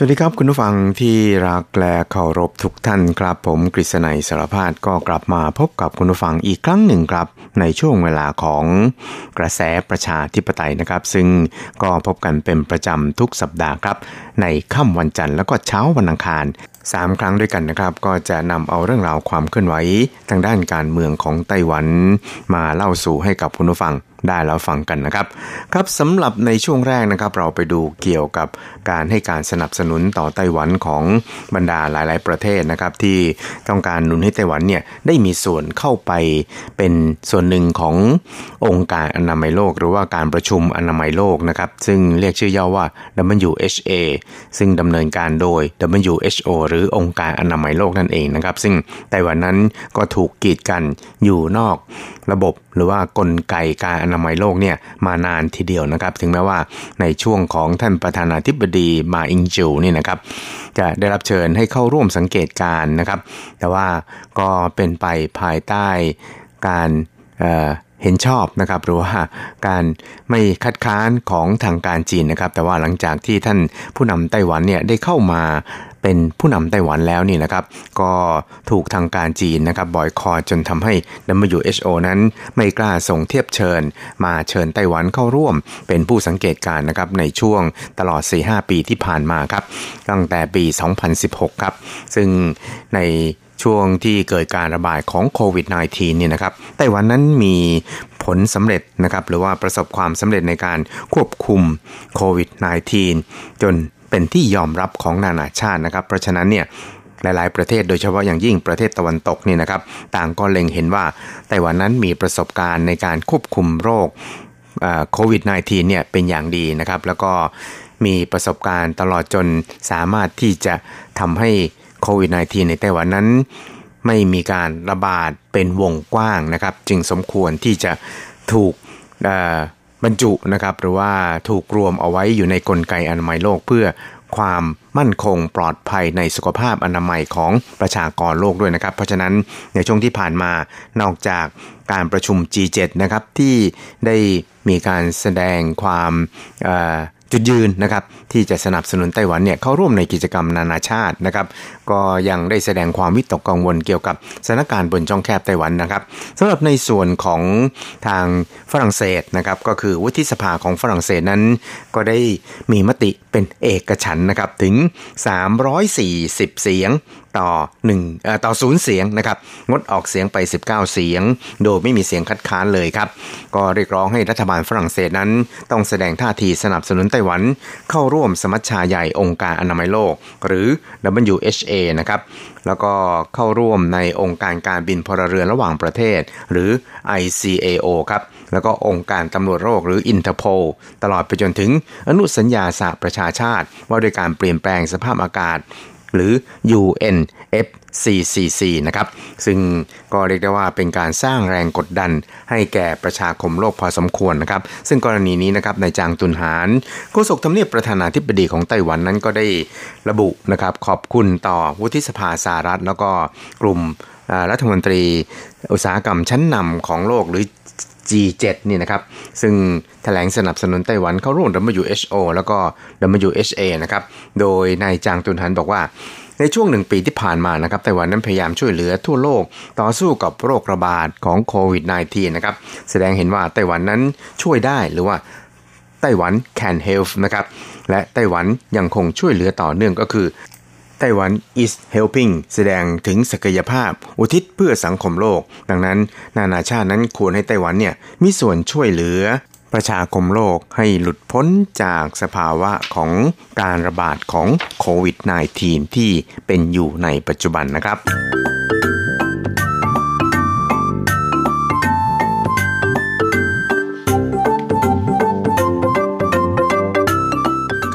สวัสดีครับคุณผู้ฟังที่รักและเคารพทุกท่านครับ ผมกฤษณัยสารพาดก็กลับมาพบกับคุณผู้ฟังอีกครั้งหนึ่งครับ ในช่วงเวลาของกระแสประชาธิปไตยนะครับ ซึ่งก็พบกันเป็นประจำทุกสัปดาห์ครับ ในค่ำวันจันทร์แล้วก็เช้าวันอังคารสามครั้งด้วยกันนะครับ ก็จะนำเอาเรื่องราวความเคลื่อนไหวทางด้านการเมืองของไต้หวัน มาเล่าสู่ให้กับคุณผู้ฟัง ได้แล้วฟังกันนะครับ ครับสำหรับในช่วงแรกนะครับ เราไปดูเกี่ยวกับการให้การสนับสนุนต่อไต้หวันของบรรดาหลาย ๆ ประเทศนะครับ ที่ต้องการหนุนให้ไต้หวันเนี่ยได้มีส่วนเข้าไปเป็นส่วนหนึ่งขององค์การอนามัยโลก หรือว่าการประชุมอนามัยโลกนะครับ ซึ่งเรียกชื่อย่อว่า WHA ซึ่งดำเนินการโดย WHO หรือองค์การอนามัยโลกนั่นเองนะครับ ซึ่งไต้หวันนั้นก็ถูกกีดกันอยู่นอกระบบ หรือว่ากลไกการอนามัยโลกเนี่ยมานานทีเดียวนะครับ ถึงแม้ว่าในช่วงของท่านประธานาธิบดีมาอิงจูนี่นะครับจะได้รับเชิญให้เข้าร่วมสังเกตการนะครับ แต่ว่าก็เป็นไปภายใต้การเเห็นชอบนะครับหรือว่าการไม่คัดค้านของทางการจีนนะครับ แต่ว่าหลังจากที่ท่านผู้นำไต้หวันเนี่ยได้เข้ามา เป็นผู้นำไต้หวันแล้วนี่นะครับ ก็ถูกทางการจีนนะครับบอยคอรจนทำให้ WHO นั้นไม่กล้าส่งเทียบเชิญ มาเชิญไต้หวันเข้าร่วม เป็นผู้สังเกตการนะครับในช่วงตลอด 4-5 ปีที่ผ่านมาครับ ตั้งแต่ปี 2016 ครับ ซึ่งในช่วงที่เกิดการระบาดของโควิด -19 เนี่ยนะครับ ไต้หวันนั้นมีผลสำเร็จนะครับ หรือว่าประสบความสำเร็จในการควบคุมโควิด -19 จน เป็นที่ยอมรับของนานาชาตินะครับ เพราะฉะนั้นเนี่ยหลายๆ ประเทศโดยเฉพาะอย่างยิ่งประเทศตะวันตกนี่นะครับ ต่างก็เล็งเห็นว่าไต้หวันนั้นมีประสบการณ์ในการควบคุมโรคโควิด -19 เนี่ยเป็นอย่างดีนะครับ แล้วก็มีประสบการณ์ตลอดจนสามารถที่จะทำให้โควิด -19 ในไต้หวันนั้น ไม่มีการระบาดเป็นวงกว้างนะครับ จึงสมควรที่จะถูก บรรจุนะครับหรือว่าถูกรวมเอาไว้อยู่ในกลไกอนามัยโลกเพื่อความมั่นคงปลอดภัยในสุขภาพอนามัยของประชากรโลกด้วยนะครับ เพราะฉะนั้นในช่วงที่ผ่านมานอกจากการประชุม G7 นะครับที่ได้มีการแสดงความ จุดยืนนะครับที่จะสนับสนุนไต้หวันเนี่ยเข้าร่วมในกิจกรรมนานาชาตินะครับก็ยังได้แสดงความวิตกกังวลเกี่ยวกับสถานการณ์บนช่องแคบไต้หวันนะครับสำหรับในส่วนของทางฝรั่งเศสนะครับก็คือวุฒิสภาของฝรั่งเศสนั้น ก็ได้มีมติเป็นเอกฉันนะครับถึง 340 เสียงต่อ1ต่อศูนย์เสียงนะครับงดออกเสียงไป 19 เสียง โดยไม่มีเสียงคัดค้านเลยครับ ก็เรียกร้องให้รัฐบาลฝรั่งเศสนั้น ต้องแสดงท่าทีสนับสนุนไต้หวัน เข้าร่วมสมัชชาใหญ่องค์การอนามัยโลก หรือ WHA นะครับแล้วก็เข้าร่วมในองค์การการบินพลเรือนระหว่างประเทศ หรือ ICAO ครับแล้วก็องค์การตำรวจโรคหรือ Interpol ตลอดไปจนถึงอนุสัญญาสหประชาชาติ ว่าด้วยการเปลี่ยนแปลงสภาพอากาศ หรือ UNFCCC นะครับ ซึ่งก็เรียกได้ว่าเป็นการสร้างแรงกดดันให้แก่ประชาคมโลกพอสมควรนะครับ ซึ่งกรณีนี้นะครับในจางตุนหานโฆษกทำเนียบประธานาธิบดีของไต้หวันนั้นก็ได้ระบุนะครับขอบคุณต่อวุฒิสภาสหรัฐ แล้วก็กลุ่มรัฐมนตรีอุตสาหกรรมชั้นนำของโลกหรือ G7 นี่นะครับ ซึ่งแถลงสนับสนุนไต้หวันเข้าร่วม WHO แล้วก็ WHA นะครับ โดยนายจางตุนหันบอกว่า ในช่วงหนึ่งปีที่ผ่านมานะครับไต้หวันนั้นพยายามช่วยเหลือทั่วโลกต่อสู้กับโรคระบาดของโควิด -19 นะครับ แสดงเห็นว่าไต้หวันนั้นช่วยได้หรือว่าไต้หวัน can help นะครับ และไต้หวันยังคงช่วยเหลือต่อเนื่องก็คือ ไต้หวัน is helping แสดงถึงศักยภาพ อุทิศเพื่อสังคมโลก ดังนั้น นานาชาตินั้นควรให้ไต้หวันเนี่ยมีส่วนช่วยเหลือ ประชาคมโลกให้หลุดพ้นจากสภาวะของการระบาดของโควิด -19 ที่เป็นอยู่ในปัจจุบันนะครับ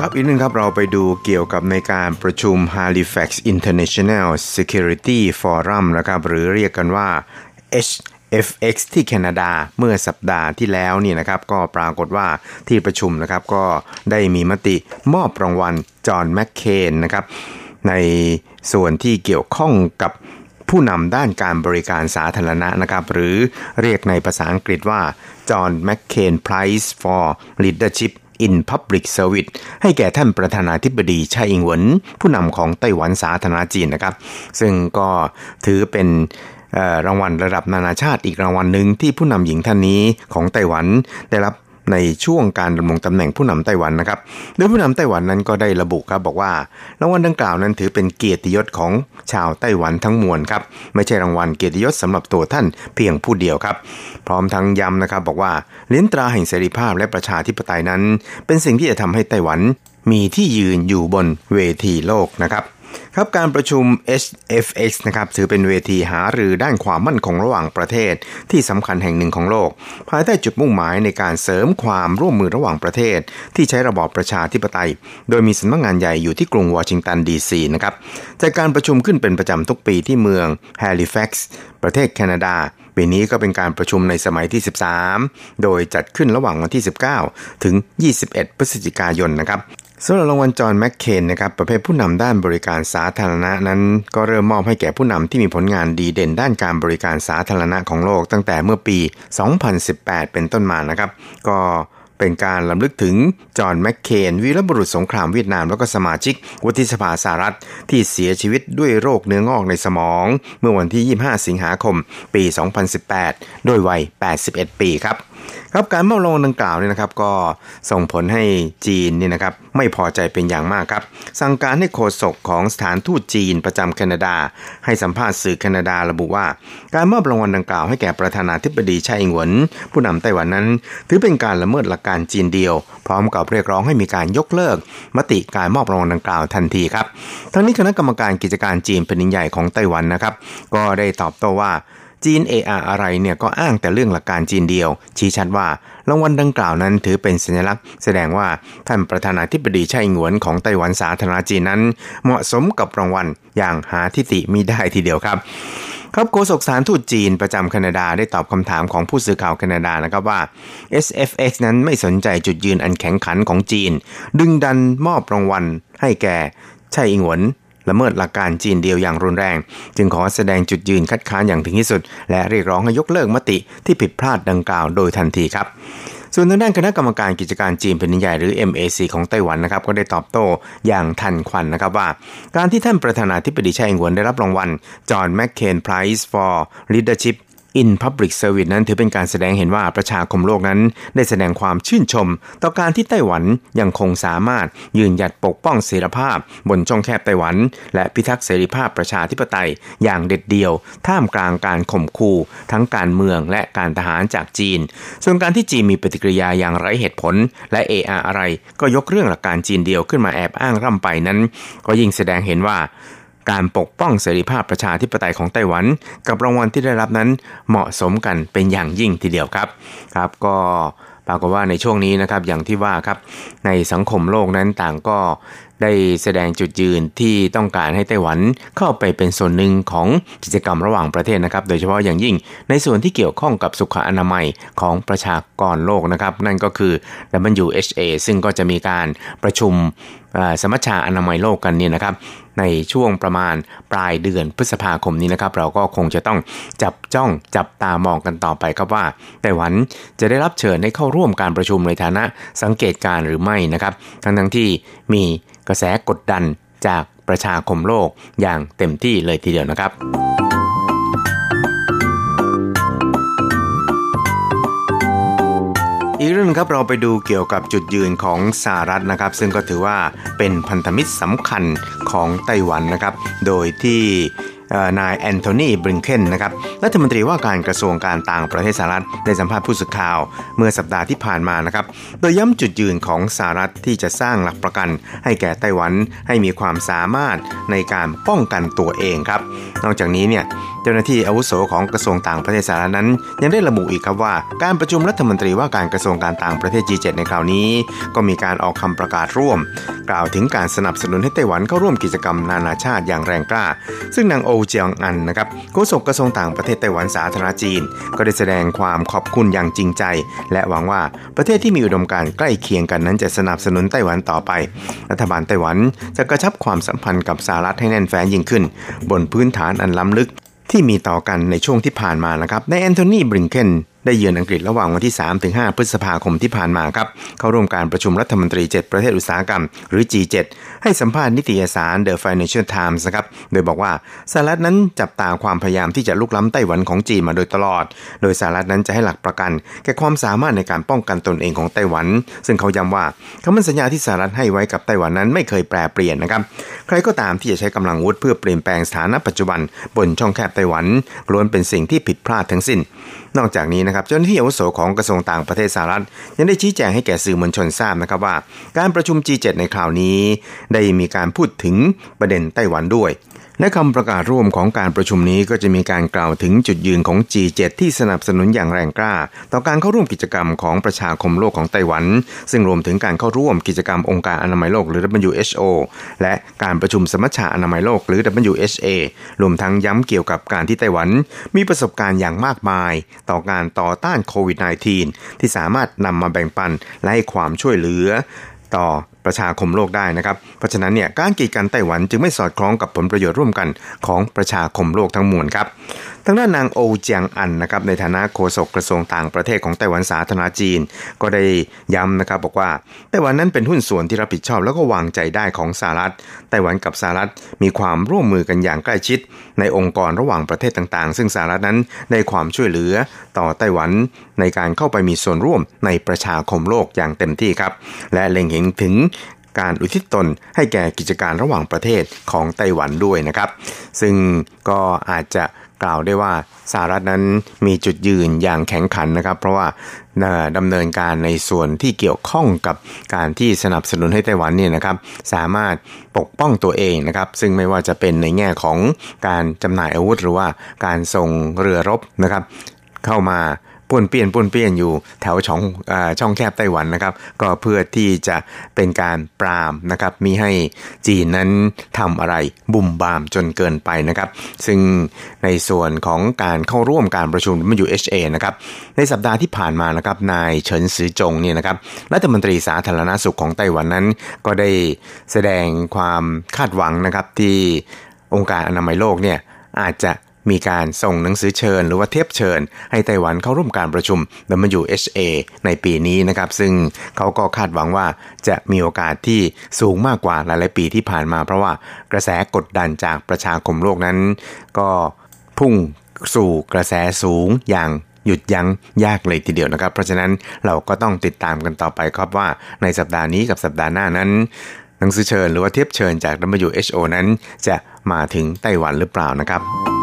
ครับอีกหนึ่งครับเราไปดูเกี่ยวกับในการประชุม Halifax International Security Forum นะครับหรือเรียกกันว่า HFX ที่แคนาดาเมื่อสัปดาห์ที่แล้วนี่นะครับก็ปรากฏว่าที่ประชุมนะครับก็ได้มีมติมอบรางวัลจอห์นแมคเคนนะครับในส่วนที่เกี่ยวข้องกับผู้นำด้านการบริการสาธารณะนะครับหรือเรียกในภาษาอังกฤษว่าจอห์นแมคเคน Prize for Leadership in Public Service ให้แก่ท่านประธานาธิบดีไช่อิงเหวินผู้นำของไต้หวันสาธารณจีนนะครับ ซึ่งก็ถือเป็นรางวัลระดับนานาชาติอีกรางวัลหนึ่งที่ผู้นำหญิงท่านนี้ของไต้หวันได้รับ ในช่วงการดำรงตำแหน่งผู้นำไต้หวันนะครับ โดยผู้นำไต้หวันนั้นก็ได้ระบุครับบอกว่ารางวัลดังกล่าวนั้นถือเป็นเกียรติยศของชาวไต้หวันทั้งมวลครับไม่ใช่รางวัลเกียรติยศสำหรับตัวท่านเพียงผู้เดียวครับ พร้อมทั้งย้ำนะครับบอกว่าเลี้ยนตราแห่งเสรีภาพและประชาธิปไตยนั้น เป็นสิ่งที่จะทำให้ไต้หวันมีที่ยืนอยู่บนเวทีโลกนะครับ ครับการประชุม HFX นะครับถือเป็นเวทีหารือด้านความมั่นคงระหว่างประเทศ ที่สำคัญแห่งหนึ่งของโลก ภายใต้จุดมุ่งหมายในการเสริมความร่วมมือระหว่างประเทศ ที่ใช้ระบอบประชาธิปไตย โดยมีสำนักงงานใหญ่อยู่ที่กรุงวอชิงตันดีซีนะครับจากการประชุมขึ้นเป็นประจำทุกปีที่เมืองแฮลิแฟกซ์ประเทศแคนาดาปีนี้ก็เป็นการประชุมในสมัยที่ 13 โดยจัดขึ้นระหว่างวันที่ 19 ถึง 21 พฤศจิกายนนะครับ สำหรับรางวัลจอห์นแมคเคนนะครับประเภทผู้นำด้านบริการสาธารณะนั้น ก็เริ่มมอบให้แก่ผู้นำที่มีผลงานดีเด่นด้านการบริการสาธารณะของโลกตั้งแต่เมื่อปี 2018 เป็นต้นมานะครับ ก็เป็นการลำลึกถึงจอห์นแมคเคนวีรบุรุษสงครามเวียดนาม แล้วก็สมาชิกวุฒิสภาสหรัฐ ที่เสียชีวิตด้วยโรคเนื้องอกในสมอง เมื่อวันที่ 25 สิงหาคม ปี 2018โดยวัย 81 ปีครับ ครับการมอบรางวัลดังกล่าวเนี่ยนะครับ ก็ส่งผลให้จีนนี่นะครับไม่พอใจเป็นอย่างมากครับ สั่งการให้โฆษกของสถานทูตจีนประจำแคนาดา ให้สัมภาษณ์สื่อแคนาดาระบุว่า การมอบรางวัลดังกล่าวให้แก่ประธานาธิบดีไช่อิงหวน ผู้นำไต้หวันนั้น ถือเป็นการละเมิดหลักการจีนเดียว พร้อมกับเรียกร้องให้มีการยกเลิก มติการมอบรางวัลดังกล่าวทันทีครับทั้งนี้คณะกรรมการกิจการจีนเป็นใหญ่ของไต้หวันนะครับ ก็ได้ตอบโต้ว่า จีนเออาอะไรเนี่ยก็อ้างแต่เรื่องหลักการจีนเดียว ชี้ชัดว่ารางวัลดังกล่าวนั้นถือเป็นสัญลักษณ์ แสดงว่าท่านประธานาธิบดีไช่หงวนของไต้หวันสาธารณจีนนั้น เหมาะสมกับรางวัลอย่างหาทิฏฐิมิได้ทีเดียวครับครับโฆษกสารทูตจีนประจำแคนาดาได้ตอบคำถามของผู้สื่อข่าวแคนาดานะครับว่า SFX นั้นไม่สนใจจุดยืนอันแข็งขันของจีน ดึงดันมอบรางวัลให้แก่ไช่อิงเหวิน ละเมิดหลักการจีนเดียวอย่างรุนแรง จึงขอแสดงจุดยืนคัดค้านอย่างถึงที่สุด และเรียกร้องให้ยกเลิกมติที่ผิดพลาดดังกล่าวโดยทันทีครับส่วนทางด้านคณะกรรมการกิจการจีนแผ่นดินใหญ่หรือ MAC ของไต้หวันนะครับก็ได้ตอบโต้อย่างทันควันนะครับว่า การที่ท่านประธานาธิบดีไช่อิงเหวินได้รับรางวัลจอห์นแมคเคนไพรส์ for Leadership in Public Service นั้นถือเป็นการแสดงเห็นว่าประชาคมโลกนั้น ได้แสดงความชื่นชม ต่อการที่ไต้หวันยังคงสามารถยืนหยัดปกป้องเสรีภาพ บนช่องแคบไต้หวัน และพิทักษ์เสรีภาพประชาธิปไตยอย่างเด็ดเดี่ยว ท่ามกลางการข่มขู่ทั้งการเมืองและการทหารจากจีน ส่วนการที่จีนมีปฏิกิริยาอย่างไร้เหตุผล และเออาอะไร ก็ยกเรื่องหลักการจีนเดียวขึ้นมาแอบอ้างร่ำไปนั้น ก็ยิ่งแสดงเห็นว่า การปกป้องเสรีภาพประชาธิปไตยของไต้หวัน กับรางวัลที่ได้รับนั้นเหมาะสมกันเป็นอย่างยิ่งทีเดียวครับครับก็ปรากฏว่าในช่วงนี้นะครับอย่างที่ว่าครับในสังคมโลกนั้นต่างก็ได้แสดงจุดยืนที่ต้องการให้ไต้หวันเข้าไปเป็นส่วนหนึ่งของกิจกรรมระหว่างประเทศนะครับ โดยเฉพาะอย่างยิ่งในส่วนที่เกี่ยวข้องกับสุขอนามัยของประชากรโลกนะครับ นั่นก็คือ WHO ซึ่งก็จะมีการประชุม สมัชชาอนามัยโลกกันเนี่ยนะครับในช่วงประมาณปลายเดือนพฤษภาคมนี้นะครับ เราก็คงจะต้องจับจ้องจับตามองกันต่อไปครับว่าไต้หวันจะได้รับเชิญให้เข้าร่วมการประชุมในฐานะสังเกตการหรือไม่นะครับ ทั้งทั้งที่มีกระแสกดดันจากประชาคมโลกอย่างเต็มที่เลยทีเดียวนะครับ อีกเรื่องครับเราไปดูเกี่ยวกับจุดยืนของสหรัฐนะครับ ซึ่งก็ถือว่าเป็นพันธมิตรสำคัญของไต้หวันนะครับ โดยที่ นายแอนโทนีบริงเคนนะครับรัฐมนตรีว่าการกระทรวงการต่างประเทศสหรัฐได้สัมภาษณ์ผู้สื่อข่าว เมื่อสัปดาห์ที่ผ่านมานะครับโดยย้ำจุดยืนของสหรัฐที่จะสร้างหลักประกัน ให้แก่ไต้หวันให้มีความสามารถในการป้องกันตัวเองครับ นอกจากนี้เนี่ยเจ้าหน้าที่อาวุโสของกระทรวงต่างประเทศสหรัฐนั้น ยังได้ระบุอีกครับว่า การประชุมรัฐมนตรีว่าการกระทรวงการต่างประเทศ G7 ในคราวนี้ ก็มีการออกคำประกาศร่วม กล่าวถึงการสนับสนุนให้ไต้หวันเข้าร่วมกิจกรรมนานาชาติอย่างแรงกล้า ซึ่งนางโอเจียงอันนะครับโฆษกกระทรวงต่างประเทศไต้หวันสาธารณจีน ก็ได้แสดงความขอบคุณอย่างจริงใจ และหวังว่าประเทศที่มีอุดมการใกล้เคียงกันนั้นจะสนับสนุนไต้หวันต่อไป รัฐบาลไต้หวันจะกระชับความสัมพันธ์กับสหรัฐให้แน่นแฟ้นยิ่งขึ้น บนพื้นฐานอันล้ำลึกที่มีต่อกันในช่วงที่ผ่านมานะครับในแอนโทนีบริงเกน ได้เยือนอังกฤษระหว่างวันที่3-5พฤษภาคมที่ผ่านมาครับ เข้าร่วมการประชุมรัฐมนตรี 7 ประเทศอุตสาหกรรม หรือ G7 ให้สัมภาษณ์นิตยสาร The Financial Times นะครับ โดยบอกว่าสหรัฐนั้นจับตาความพยายามที่จะลุกล้ำไต้หวันของจีนมาโดยตลอด โดยสหรัฐนั้นจะให้หลักประกัน แก่ความสามารถในการป้องกันตนเองของไต้หวัน ซึ่งเขาย้ำว่าคำมั่นสัญญาที่สหรัฐให้ไว้กับไต้หวันนั้นไม่เคยแปรเปลี่ยนนะครับ ใครก็ตามที่จะใช้กำลังวุธเพื่อเปลี่ยนแปลงสถานะปัจจุบัน บนช่องแคบไต้หวันล้วนเป็นสิ่งที่ผิดพลาดทั้งสิ้น นอกจากนี้นะครับเจ้าหน้าที่อาวุโสของกระทรวงต่างประเทศสหรัฐ ยังได้ชี้แจงให้แก่สื่อมวลชนทราบนะครับว่า การประชุม G7 ในคราวนี้ ได้มีการพูดถึงประเด็นไต้หวันด้วย และคำประกาศร่วมของการประชุมนี้ก็จะมีการกล่าวถึงจุดยืนของ G7 ที่สนับสนุนอย่างแรงกล้า ต่อการเข้าร่วมกิจกรรมของประชาคมโลกของไต้หวัน ซึ่งรวมถึงการเข้าร่วมกิจกรรมองค์การอนามัยโลกหรือ WHO และการประชุมสมัชชาอนามัยโลกหรือ WHA รวมทั้งย้ำเกี่ยวกับการที่ไต้หวัน มีประสบการณ์อย่างมากมาย ต่อการต่อต้านโควิด -19 ที่สามารถนำมาแบ่งปันและให้ความช่วยเหลือ ต่อ ประชาคมโลกได้นะครับ เพราะฉะนั้นเนี่ยการกีดกันไต้หวันจึงไม่สอดคล้องกับผลประโยชน์ร่วมกันของประชาคมโลกทั้งมวลครับ ทางด้านนางโอเจียงอันนะครับในฐานะโฆษกกระทรวงต่างประเทศของไต้หวันสาธารณจีน ก็ได้ย้ำนะครับบอกว่าไต้หวันนั้นเป็นหุ้นส่วนที่รับผิดชอบแล้วก็วางใจได้ของสหรัฐไต้หวันกับสหรัฐมีความร่วมมือกันอย่างใกล้ชิด ในองค์กรระหว่างประเทศต่างๆ ซึ่งสหรัฐนั้นได้ความช่วยเหลือต่อไต้หวันในการเข้าไปมีส่วนร่วมในประชาคมโลกอย่างเต็มที่ครับ และเล็งเห็นถึงการอุทิศตนให้แก่กิจการระหว่างประเทศของไต้หวันด้วยนะครับ ซึ่งก็อาจจะ กล่าวได้ว่าสหรัฐนั้นมีจุดยืนอย่างแข็งขันนะครับ เพราะว่าดำเนินการในส่วนที่เกี่ยวข้องกับการที่สนับสนุนให้ไต้หวันเนี่ยนะครับ สามารถปกป้องตัวเองนะครับ ซึ่งไม่ว่าจะเป็นในแง่ของการจำหน่ายอาวุธหรือว่าการส่งเรือรบนะครับ เข้ามา ป้วนเปี้ยนป้วนเปี้ยนอยู่แถวช่องอช่องแคบไต้หวันนะครับ ก็เพื่อที่จะเป็นการปรามนะครับมีให้จีนนั้นทำอะไรบุ่มบามจนเกินไปนะครับ ซึ่งในส่วนของการเข้าร่วมการประชุม WHA นะครับในสัปดาห์ที่ผ่านมานะครับนายเฉินซือจงเนี่ยนะครับรัฐมนตรีสาธารณาสุขของไต้หวันนั้น ก็ได้แสดงความคาดหวังนะครับที่องค์การอนามัยโลกเนี่ยอาจจะ มีการส่งหนังสือเชิญ หรือว่าเทปเชิญ ให้ไต้หวันเข้าร่วมการประชุม WHA ในปีนี้นะครับ ซึ่งเขาก็คาดหวังว่าจะมีโอกาสที่สูงมากกว่าหลายๆปีที่ผ่านมา เพราะว่ากระแสกดดันจากประชาคมโลกนั้น ก็พุ่งสู่กระแสสูงอย่างหยุดยั้งยากเลยทีเดียวนะครับ เพราะฉะนั้นเราก็ต้องติดตามกันต่อไปครับว่าในสัปดาห์นี้กับสัปดาห์หน้านั้น หนังสือเชิญหรือว่าเทียบเชิญจาก WHO นั้น จะมาถึงไต้หวันหรือเปล่านะครับ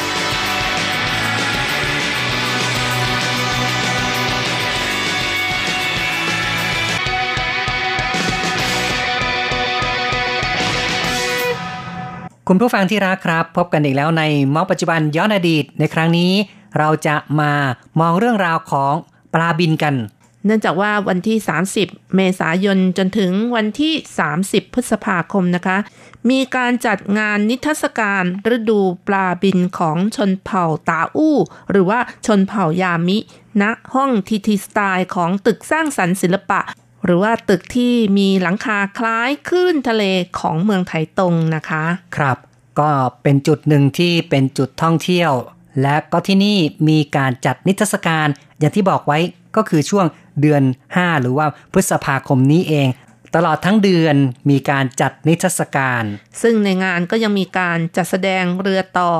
คุณผู้ฟังที่รักครับ พบกันอีกแล้วในมองปัจจุบันย้อนอดีตในครั้งนี้ เราจะมามองเรื่องราวของปลาบินกัน เนื่องจากว่าวันที่ 30 เมษายนจนถึงวันที่ 30 พฤษภาคมนะคะ มีการจัดงานนิทรรศการฤดูปลาบินของชนเผ่าตาอู้ หรือว่าชนเผ่ายามิณะห้องทีทีสไตล์ของตึกสร้างสรรค์ศิลปะ หรือว่าตึกที่มีหลังคาคล้ายคลื่นทะเลของเมืองไถตงนะคะ ครับ ก็เป็นจุดหนึ่งที่เป็นจุดท่องเที่ยว และก็ที่นี่มีการจัดนิทรรศการ อย่างที่บอกไว้ก็คือช่วงเดือน 5 หรือว่าพฤษภาคมนี้เอง ตลอดทั้งเดือนมีการจัดนิทรรศการ ซึ่งในงานก็ยังมีการจัดแสดงเรือต่อ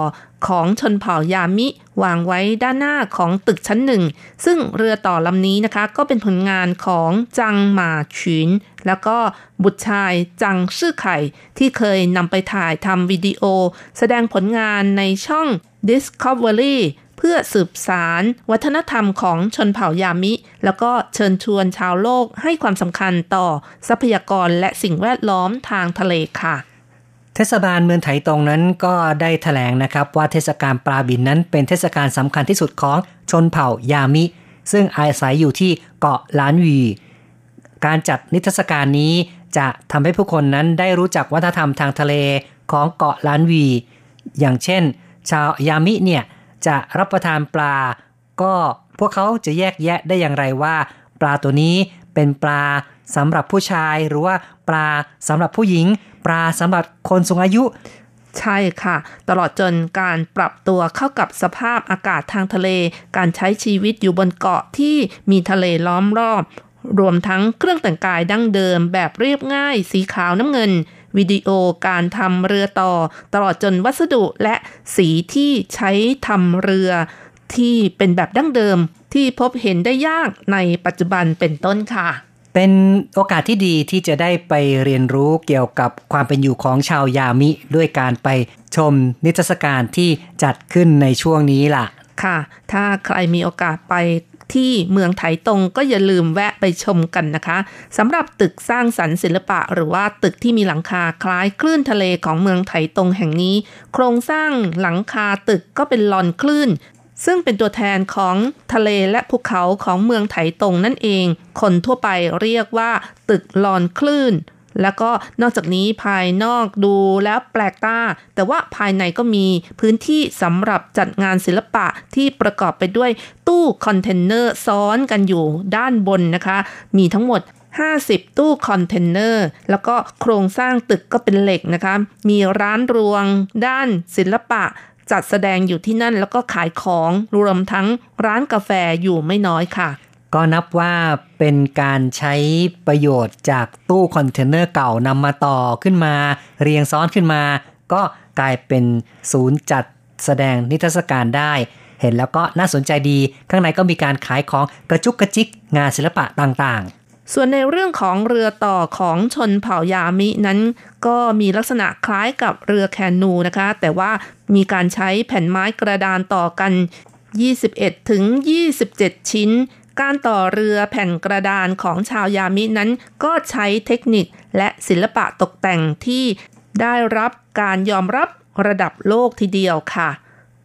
ของชนเผ่ายามิ วางไว้ด้านหน้าของตึกชั้นหนึ่ง ซึ่งเรือต่อลำนี้นะคะ ก็เป็นผลงานของจังหมาฉินแล้วก็บุตรชายจังชื่อไข่ ที่เคยนำไปถ่ายทำวิดีโอ แสดงผลงานในช่อง Discovery เพื่อสืบสารวัฒนธรรมของชนเผ่ายามิ แล้วก็เชิญชวนชาวโลกให้ความสำคัญต่อทรัพยากรและสิ่งแวดล้อมทางทะเลค่ะเทศบาลเมืองไถตรงนั้นก็ได้ถแถลงนะครับว่าเทศกาลปลาบินนั้นเป็นเทศกาลสำคัญที่สุดของชนเผ่ายามิ ซึ่งอาศัยอยู่ที่เกาะล้านวี การจัดนิทรรศการนี้จะทำให้ผู้คนนั้นได้รู้จักวัฒนธรรมทางทะเลของเกาะล้านวี อย่างเช่น ชาวยามิเนี่ยจะรับประทานปลา ก็พวกเขาจะแยกแยะได้อย่างไรว่า ปลาตัวนี้เป็นปลาสำหรับผู้ชายหรือว่าปลาสำหรับผู้หญิง ปลาสำหรับคนสูงอายุ ใช่ค่ะ ตลอดจนการปรับตัวเข้ากับสภาพอากาศทางทะเล การใช้ชีวิตอยู่บนเกาะที่มีทะเลล้อมรอบ รวมทั้งเครื่องแต่งกายดั้งเดิมแบบเรียบง่าย สีขาวน้ำเงิน วิดีโอการทำเรือต่อ ตลอดจนวัสดุและสีที่ใช้ทำเรือที่เป็นแบบดั้งเดิมที่พบเห็นได้ยากในปัจจุบันเป็นต้นค่ะ เป็นโอกาสที่ดีที่จะได้ไปเรียนรู้เกี่ยวกับความเป็นอยู่ของชาวยามิ ด้วยการไปชมนิทรรศการที่จัดขึ้นในช่วงนี้ล่ะค่ะ ถ้าใครมีโอกาสไป ที่เมืองไถตงก็อย่าลืมแวะไปชมกันนะคะสำหรับตึกสร้างสรรค์ศิลปะ หรือว่าตึกที่มีหลังคาคล้ายคลื่นทะเลของเมืองไถตงแห่งนี้ โครงสร้างหลังคาตึกก็เป็นลอนคลื่นซึ่งเป็นตัวแทนของทะเลและภูเขาของเมืองไถตงนั่นเอง คนทั่วไปเรียกว่าตึกลอนคลื่น แล้วก็นอกจากนี้ภายนอกดูแล้วแปลกตา แต่ว่าภายในก็มีพื้นที่สำหรับจัดงานศิลปะที่ประกอบไปด้วยตู้คอนเทนเนอร์ซ้อนกันอยู่ด้านบนนะคะ มีทั้งหมด 50 ตู้คอนเทนเนอร์ แล้วก็โครงสร้างตึกก็เป็นเหล็กนะคะ มีร้านรวง ด้านศิลปะจัดแสดงอยู่ที่นั่นแล้วก็ขายของรวมทั้งร้านกาแฟอยู่ไม่น้อยค่ะ ก็นับว่าเป็นการใช้ประโยชน์จากตู้คอนเทนเนอร์เก่านำมาต่อขึ้นมา เรียงซ้อนขึ้นมา ก็กลายเป็นศูนย์จัดแสดงนิทรรศการได้ เห็นแล้วก็น่าสนใจดี ข้างในก็มีการขายของกระจุกกระจิกงานศิลปะต่างๆ ส่วนในเรื่องของเรือต่อของชนเผ่ายามินั้น ก็มีลักษณะคล้ายกับเรือแคนูนะคะ แต่ว่ามีการใช้แผ่นไม้กระดานต่อกัน 21ถึง27 ชิ้น การต่อเรือแผ่นกระดานของชาวยามินั้น ก็ใช้เทคนิคและศิลปะตกแต่งที่ได้รับการยอมรับระดับโลกทีเดียวค่ะ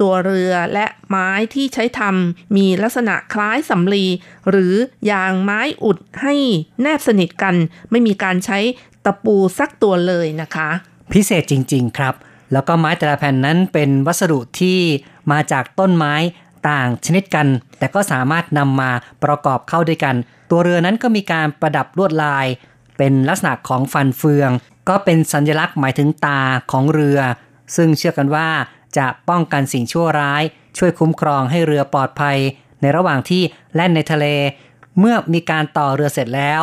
ตัวเรือและไม้ที่ใช้ทำมีลักษณะคล้ายสำลี หรือยางไม้อุดให้แนบสนิทกัน ไม่มีการใช้ตะปูสักตัวเลยนะคะ พิเศษจริง ๆ ครับ แล้วก็ไม้แต่ละแผ่นนั้นเป็นวัสดุที่มาจากต้นไม้ ต่างชนิดกัน แต่ก็สามารถนำมาประกอบเข้าด้วยกัน ตัวเรือนั้นก็มีการประดับลวดลาย เป็นลักษณะของฟันเฟือง ก็เป็นสัญลักษณ์หมายถึงตาของเรือ ซึ่งเชื่อกันว่าจะป้องกันสิ่งชั่วร้าย ช่วยคุ้มครองให้เรือปลอดภัย ในระหว่างที่แล่นในทะเล เมื่อมีการต่อเรือเสร็จแล้ว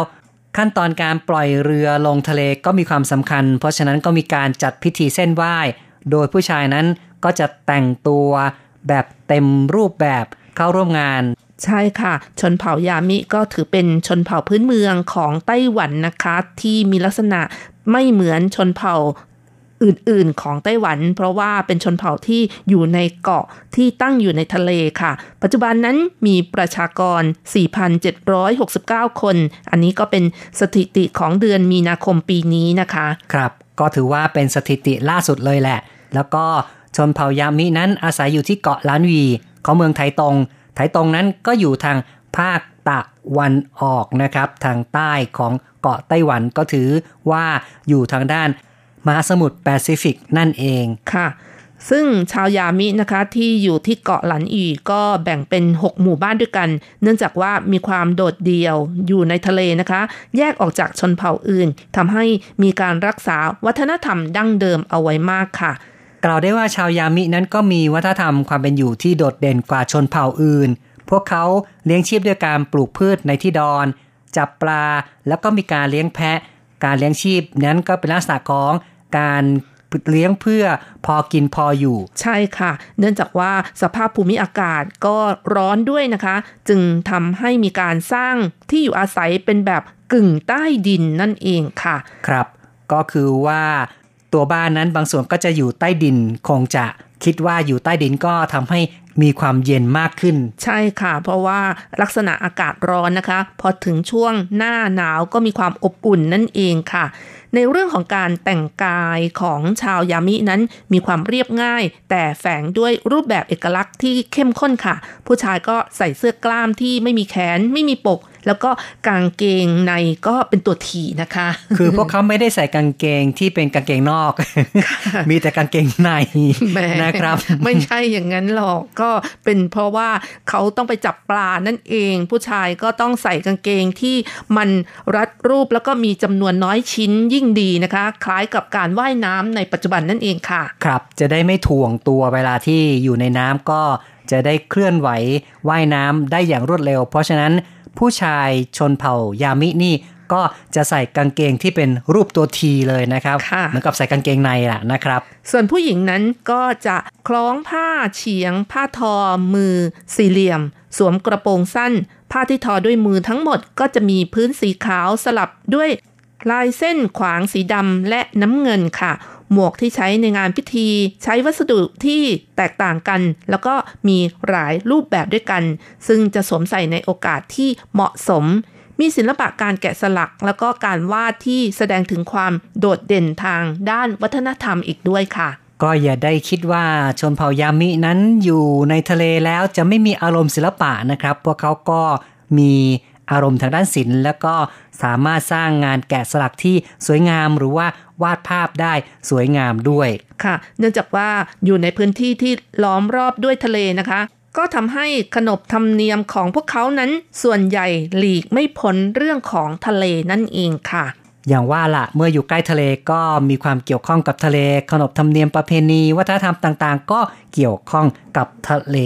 ขั้นตอนการปล่อยเรือลงทะเลก็มีความสำคัญ เพราะฉะนั้นก็มีการจัดพิธีเส้นไหว้ โดยผู้ชายนั้นก็จะแต่งตัวแบบ เต็มรูปแบบเข้าร่วมงานใช่ค่ะ ชนเผ่ายามิก็ถือเป็นชนเผ่าพื้นเมืองของไต้หวันนะคะ ที่มีลักษณะไม่เหมือนชนเผ่าอื่นๆ ของไต้หวัน เพราะว่าเป็นชนเผ่าที่อยู่ในเกาะที่ตั้งอยู่ในทะเลค่ะ ปัจจุบันนั้นมีประชากร 4,769 คน อันนี้ก็เป็นสถิติของเดือนมีนาคมปีนี้นะคะ ครับ ก็ถือว่าเป็นสถิติล่าสุดเลยแหละ แล้วก็ ชนเผ่ายามินั้นอาศัยอยู่ที่เกาะล้านวีของเมืองไถตงไถตงนั้นก็อยู่ทางภาคตะวันออกนะครับ ทางใต้ของเกาะไต้หวันก็ถือว่าอยู่ทางด้านมหาสมุทรแปซิฟิกนั่นเองค่ะ ซึ่งชาวยามินะคะที่อยู่ที่เกาะหลันอีก็แบ่งเป็น 6 หมู่บ้านด้วยกัน เนื่องจากว่ามีความโดดเดี่ยวอยู่ในทะเลนะคะ แยกออกจากชนเผ่าอื่นทำให้มีการรักษาวัฒนธรรมดั้งเดิมเอาไว้มากค่ะ กล่าวได้ว่าชาวยามินั้นก็มีวัฒนธรรมความเป็นอยู่ที่โดดเด่นกว่าชนเผ่าอื่น พวกเขาเลี้ยงชีพด้วยการปลูกพืชในที่ดอน จับปลาแล้วก็มีการเลี้ยงแพะ การเลี้ยงชีพนั้นก็เป็นลักษณะของการเลี้ยงเพื่อพอกินพออยู่ ใช่ค่ะ เนื่องจากว่าสภาพภูมิอากาศก็ร้อนด้วยนะคะ จึงทำให้มีการสร้างที่อยู่อาศัยเป็นแบบกึ่งใต้ดินนั่นเองค่ะ ครับ ก็คือว่า ตัวบ้านนั้นบางส่วนก็จะอยู่ใต้ดินคงจะคิดว่าอยู่ใต้ดินก็ทำให้มีความเย็นมากขึ้น ใช่ค่ะ เพราะว่าลักษณะอากาศร้อนนะคะ พอถึงช่วงหน้าหนาวก็มีความอบอุ่นนั่นเองค่ะ ในเรื่องของการแต่งกายของชาวยามินั้นมีความเรียบง่าย แต่แฝงด้วยรูปแบบเอกลักษณ์ที่เข้มข้นค่ะ ผู้ชายก็ใส่เสื้อกล้ามที่ไม่มีแขนไม่มีปก แล้วก็กางเกงในก็เป็นตัวถีนะคะ คือพวกเขาไม่ได้ใส่กางเกงที่เป็นกางเกงนอก มีแต่กางเกงในแหมนะครับ ไม่ใช่อย่างนั้นหรอกก็เป็นเพราะว่าเขาต้องไปจับปลานั่นเอง ผู้ชายก็ต้องใส่กางเกงที่มันรัดรูปแล้วก็มีจำนวนน้อยชิ้นยิ่งดีนะคะ คล้ายกับการว่ายน้ำในปัจจุบันนั่นเองค่ะ ครับ จะได้ไม่ถ่วงตัวเวลาที่อยู่ในน้ำก็จะได้เคลื่อนไหวว่ายน้ำได้อย่างรวดเร็ว เพราะฉะนั้น ผู้ชายชนเผ่ายามินี่ก็จะใส่กางเกงที่เป็นรูปตัวทีเลยนะครับค่ะเหมือนกับใส่กางเกงในแหละนะครับ ส่วนผู้หญิงนั้นก็จะคล้องผ้าเฉียง ผ้าทอ มือ สี่เหลี่ยม สวมกระโปรงสั้น ผ้าที่ทอด้วยมือทั้งหมดก็จะมีพื้นสีขาวสลับด้วยลายเส้นขวางสีดำและน้ำเงินค่ะหมวกที่ใช้ในงานพิธี ใช้วัสดุที่แตกต่างกัน แล้วก็มีหลายรูปแบบด้วยกัน ซึ่งจะสวมใส่ในโอกาสที่เหมาะสม มีศิลปะการแกะสลัก แล้วก็การวาดที่แสดงถึงความโดดเด่นทางด้านวัฒนธรรมอีกด้วยค่ะก็อย่าได้คิดว่าชนเผ่ายามินั้นอยู่ในทะเลแล้วจะไม่มีอารมณ์ศิลปะนะครับ พวกเขาก็มี อารมณ์ทางด้านศิลป์ แล้วก็สามารถสร้างงานแกะสลักที่สวยงามหรือว่าวาดภาพได้สวยงามด้วยค่ะ เนื่องจากว่าอยู่ในพื้นที่ที่ล้อมรอบด้วยทะเลนะคะก็ทำให้ขนบธรรมเนียมของพวกเขานั้นส่วนใหญ่หลีกไม่พ้นเรื่องของทะเลนั่นเองค่ะ อย่างว่าละเมื่ออยู่ใกล้ทะเลก็มีความเกี่ยวข้องกับทะเล ขนบธรรมเนียมประเพณี วัฒนธรรมต่างๆ ก็เกี่ยวข้องกับทะเล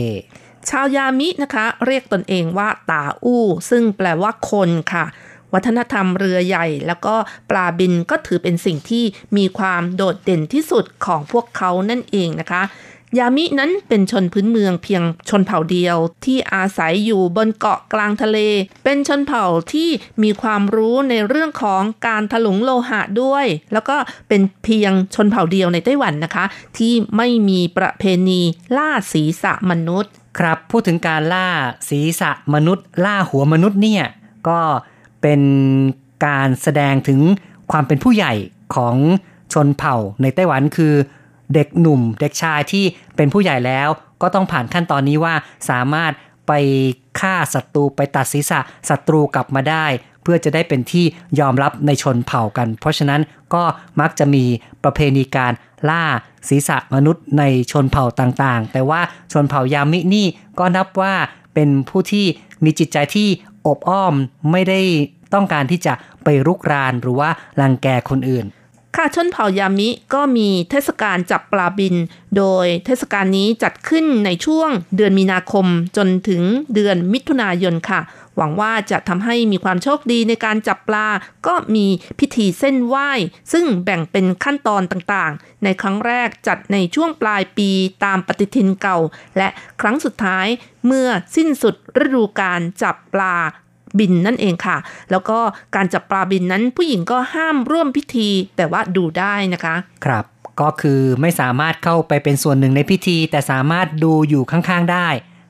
ชาวยามินะคะ เรียกตนเองว่าตาอู้ ซึ่งแปลว่าคนค่ะ วัฒนธรรมเรือใหญ่ แล้วก็ปลาบินก็ถือเป็นสิ่งที่มีความโดดเด่นที่สุดของพวกเขานั่นเองนะคะยามินั้นเป็นชนพื้นเมืองเพียงชนเผ่าเดียวที่อาศัยอยู่บนเกาะกลางทะเล เป็นชนเผ่าที่มีความรู้ในเรื่องของการถลุงโลหะด้วย แล้วก็เป็นเพียงชนเผ่าเดียวในไต้หวันนะคะ ที่ไม่มีประเพณีล่าศีรษะมนุษย์ ครับพูดถึงการล่าศีรษะมนุษย์ ล่าหัวมนุษย์เนี่ยก็เป็นการแสดงถึงความเป็นผู้ใหญ่ของชนเผ่าในไต้หวันคือ เด็กหนุ่ม เด็กชายที่เป็นผู้ใหญ่แล้ว ก็ต้องผ่านขั้นตอนนี้ว่าสามารถ ไปฆ่าศัตรูไปตัดศีรษะศัตรูกลับมาได้ เพื่อจะได้เป็นที่ยอมรับในชนเผ่ากัน เพราะฉะนั้นก็มักจะมีประเพณีการล่าศีรษะมนุษย์ในชนเผ่าต่างๆ แต่ว่าชนเผ่ายามินี่ก็นับว่าเป็นผู้ที่มีจิตใจที่อบอ้อมไม่ได้ต้องการที่จะไปรุกรานหรือว่ารังแกคนอื่น ค่ะชนเผ่ายามิก็มีเทศกาลจับปลาบิน โดยเทศกาลนี้จัดขึ้นในช่วงเดือนมีนาคมจนถึงเดือนมิถุนายนค่ะ หวังว่าจะทำให้มีความโชคดีในการจับปลา ก็มีพิธีเส้นไหว้ ซึ่งแบ่งเป็นขั้นตอนต่างๆ ในครั้งแรกจัดในช่วงปลายปีตามปฏิทินเก่า และครั้งสุดท้ายเมื่อสิ้นสุดฤดูการจับปลา บินนั่นเองค่ะ แล้วก็การจับปลาบินนั้นผู้หญิงก็ห้ามร่วมพิธีแต่ว่าดูได้นะคะ ครับก็คือไม่สามารถเข้าไปเป็นส่วนหนึ่งในพิธี แต่สามารถดูอยู่ข้างๆได้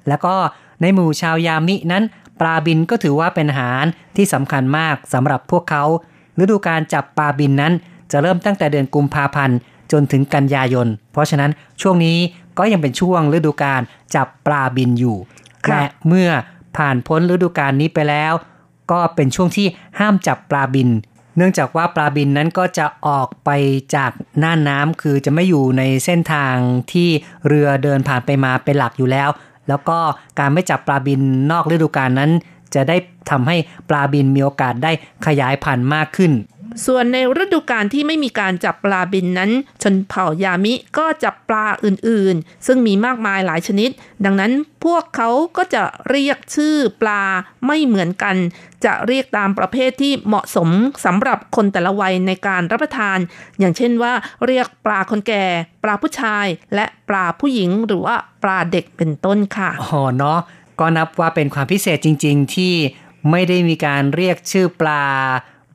แล้วก็ในหมู่ชาวยามินั้น ปลาบินก็ถือว่าเป็นอาหารที่สำคัญมากสำหรับพวกเขาฤดูการจับปลาบินนั้น จะเริ่มตั้งแต่เดือนกุมภาพันธ์จนถึงกันยายน เพราะฉะนั้นช่วงนี้ก็ยังเป็นช่วงฤดูการจับปลาบินอยู่ครับและเมื่อ ผ่านพ้นฤดูกาลนี้ไปแล้ว ก็เป็นช่วงที่ห้ามจับปลาบิน เนื่องจากว่าปลาบินนั้นก็จะออกไปจากน่านน้ำคือจะไม่อยู่ในเส้นทางที่เรือเดินผ่านไปมาเป็นหลักอยู่แล้ว แล้วก็การไม่จับปลาบินนอกฤดูกาลนั้น จะได้ทำให้ปลาบินมีโอกาสได้ขยายพันธุ์มากขึ้น ส่วนในฤดูกาลที่ไม่มีการจับปลาบินนั้น ชนเผ่ายามิก็จับปลาอื่นๆ ซึ่งมีมากมายหลายชนิด ดังนั้นพวกเขาก็จะเรียกชื่อปลาไม่เหมือนกัน จะเรียกตามประเภทที่เหมาะสมสำหรับคนแต่ละวัยในการรับประทาน อย่างเช่นว่า เรียกปลาคนแก่ ปลาผู้ชาย และปลาผู้หญิงหรือว่าปลาเด็กเป็นต้นค่ะอ๋อเนาะก็นับว่าเป็นความพิเศษจริง ๆ ที่ไม่ได้มีการเรียกชื่อปลา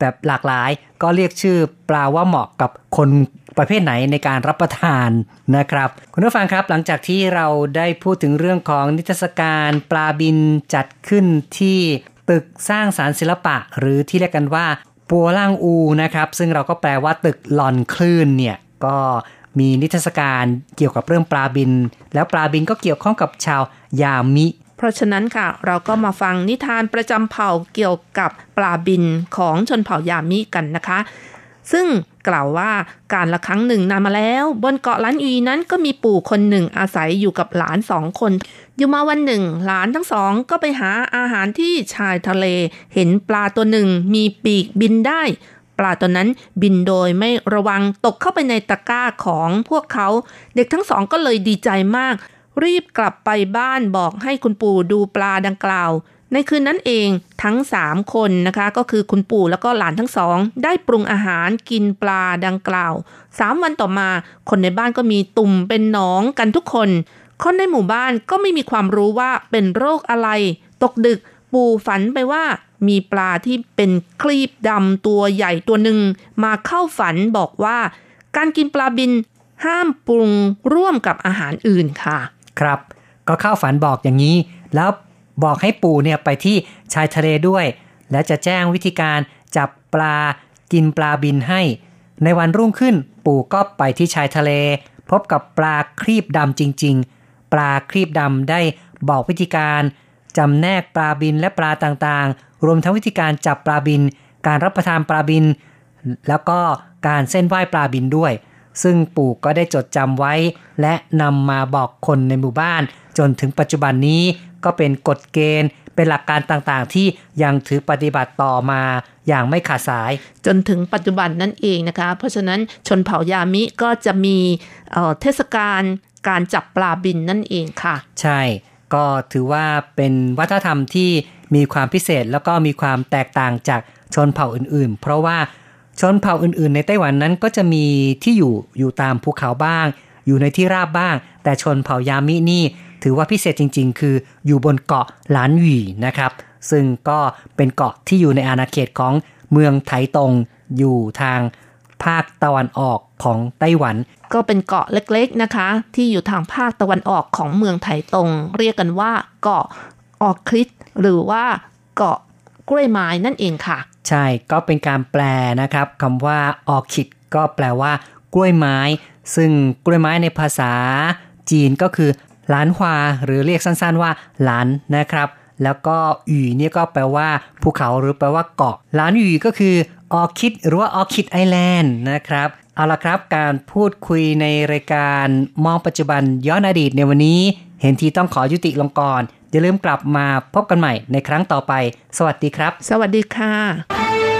แบบหลากหลาย ก็เรียกชื่อปลาว่าเหมาะกับคนประเภทไหนในการรับประทานนะครับ คุณผู้ฟังครับหลังจากที่เราได้พูดถึงเรื่องของนิทรรศการปลาบินจัดขึ้นที่ตึกสร้างสารรค์ศิลปะ หรือที่เรียกกันว่าปัวล่างอูนะครับ ซึ่งเราก็แปลว่าตึกหลอนคลื่นเนี่ยก็มีนิทรรศการเกี่ยวกับเรื่องปลาบิน แล้วปลาบินก็เกี่ยวข้องกับชาวยามิ เพราะฉะนั้นค่ะ เราก็มาฟังนิทานประจำเผ่าเกี่ยวกับปลาบินของชนเผ่ายามิกันนะคะ ซึ่งกล่าวว่าการละครั้งหนึ่งนานมาแล้ว บนเกาะล้านอีนั้นก็มีปู่คนหนึ่งอาศัยอยู่กับหลานสองคน อยู่มาวันหนึ่ง หลานทั้งสองก็ไปหาอาหารที่ชายทะเล เห็นปลาตัวหนึ่งมีปีกบินได้ ปลาตัวนั้นบินโดยไม่ระวังตกเข้าไปในตะกร้าของพวกเขา เด็กทั้งสองก็เลยดีใจมาก รีบกลับไปบ้านบอกให้คุณปู่ดูปลาดังกล่าว ในคืนนั้นเองทั้งสามคนนะคะ ก็คือคุณปู่แล้วก็หลานทั้งสอง ได้ปรุงอาหารกินปลาดังกล่าวสามวันต่อมาคนในบ้านก็มีตุ่มเป็นหนองกันทุกคน คนในหมู่บ้านก็ไม่มีความรู้ว่าเป็นโรคอะไร ตกดึกปู่ฝันไปว่ามีปลาที่เป็นคลีบดำตัวใหญ่ตัวหนึ่งมาเข้าฝันบอกว่า การกินปลาบินห้ามปรุงร่วมกับอาหารอื่นค่ะ ครับ ก็เข้าฝันบอกอย่างนี้ แล้วบอกให้ปู่เนี่ยไปที่ชายทะเลด้วย และจะแจ้งวิธีการจับปลากินปลาบินให้ ในวันรุ่งขึ้นปู่ก็ไปที่ชายทะเล พบกับปลาครีบดำจริง ๆ ปลาครีบดำได้บอกวิธีการจำแนกปลาบินและปลาต่างๆ รวมทั้งวิธีการจับปลาบิน การรับประทานปลาบิน แล้วก็การเส้นไหว้ปลาบินด้วย ซึ่งปู่ก็ได้จดจำไว้ และนำมาบอกคนในหมู่บ้าน จนถึงปัจจุบันนี้ก็เป็นกฎเกณฑ์ เป็นหลักการต่างๆ ที่ยังถือปฏิบัติต่อมาอย่างไม่ขาดสาย จนถึงปัจจุบันนั่นเองนะคะ เพราะฉะนั้นชนเผ่ายามิก็จะมีเอ่อเทศกาลการจับปลาบินนั่นเองค่ะ ใช่ก็ถือว่าเป็นวัฒนธรรมที่มีความพิเศษแล้วก็มีความแตกต่างจากชนเผ่าอื่นๆ เพราะว่า ชนเผ่าอื่นๆ ในไต้หวันนั้นก็จะมีที่อยู่อยู่ตามภูเขาบ้าง อยู่ในที่ราบบ้าง แต่ชนเผ่ายามินี่ ถือว่าพิเศษจริง ๆ คืออยู่บนเกาะหลานหวีนะครับ ซึ่งก็เป็นเกาะที่อยู่ในอาณาเขตของเมืองไถตงอยู่ทางภาคตะวันออกของไต้หวัน ก็เป็นเกาะเล็กๆนะคะ ที่อยู่ทางภาคตะวันออกของเมืองไถตง เรียกกันว่าเกาะออคลิตหรือว่าเกาะกล้วยไม้นั่นเองค่ะ ใช่ก็เป็นการแปลนะครับคำว่าออคิดก็แปลว่า กล้วยไม้ ซึ่งกล้วยไม้ในภาษาจีนก็คือหลานฮวาหรือเรียกสั้นๆว่า หลานนะครับ แล้วก็หยีเนี่ยก็แปลว่าภูเขาหรือแปลว่าเกาะหลานหยีก็คือออคิดหรือว่าออคิดไอแลนด์นะครับเอาละครับการพูดคุยในรายการมองปัจจุบันย้อนอดีตในวันนี้ เห็นทีต้องขอยุติลงก่อน อย่าลืมกลับมาพบกันใหม่ในครั้งต่อไป สวัสดีครับ สวัสดีค่ะ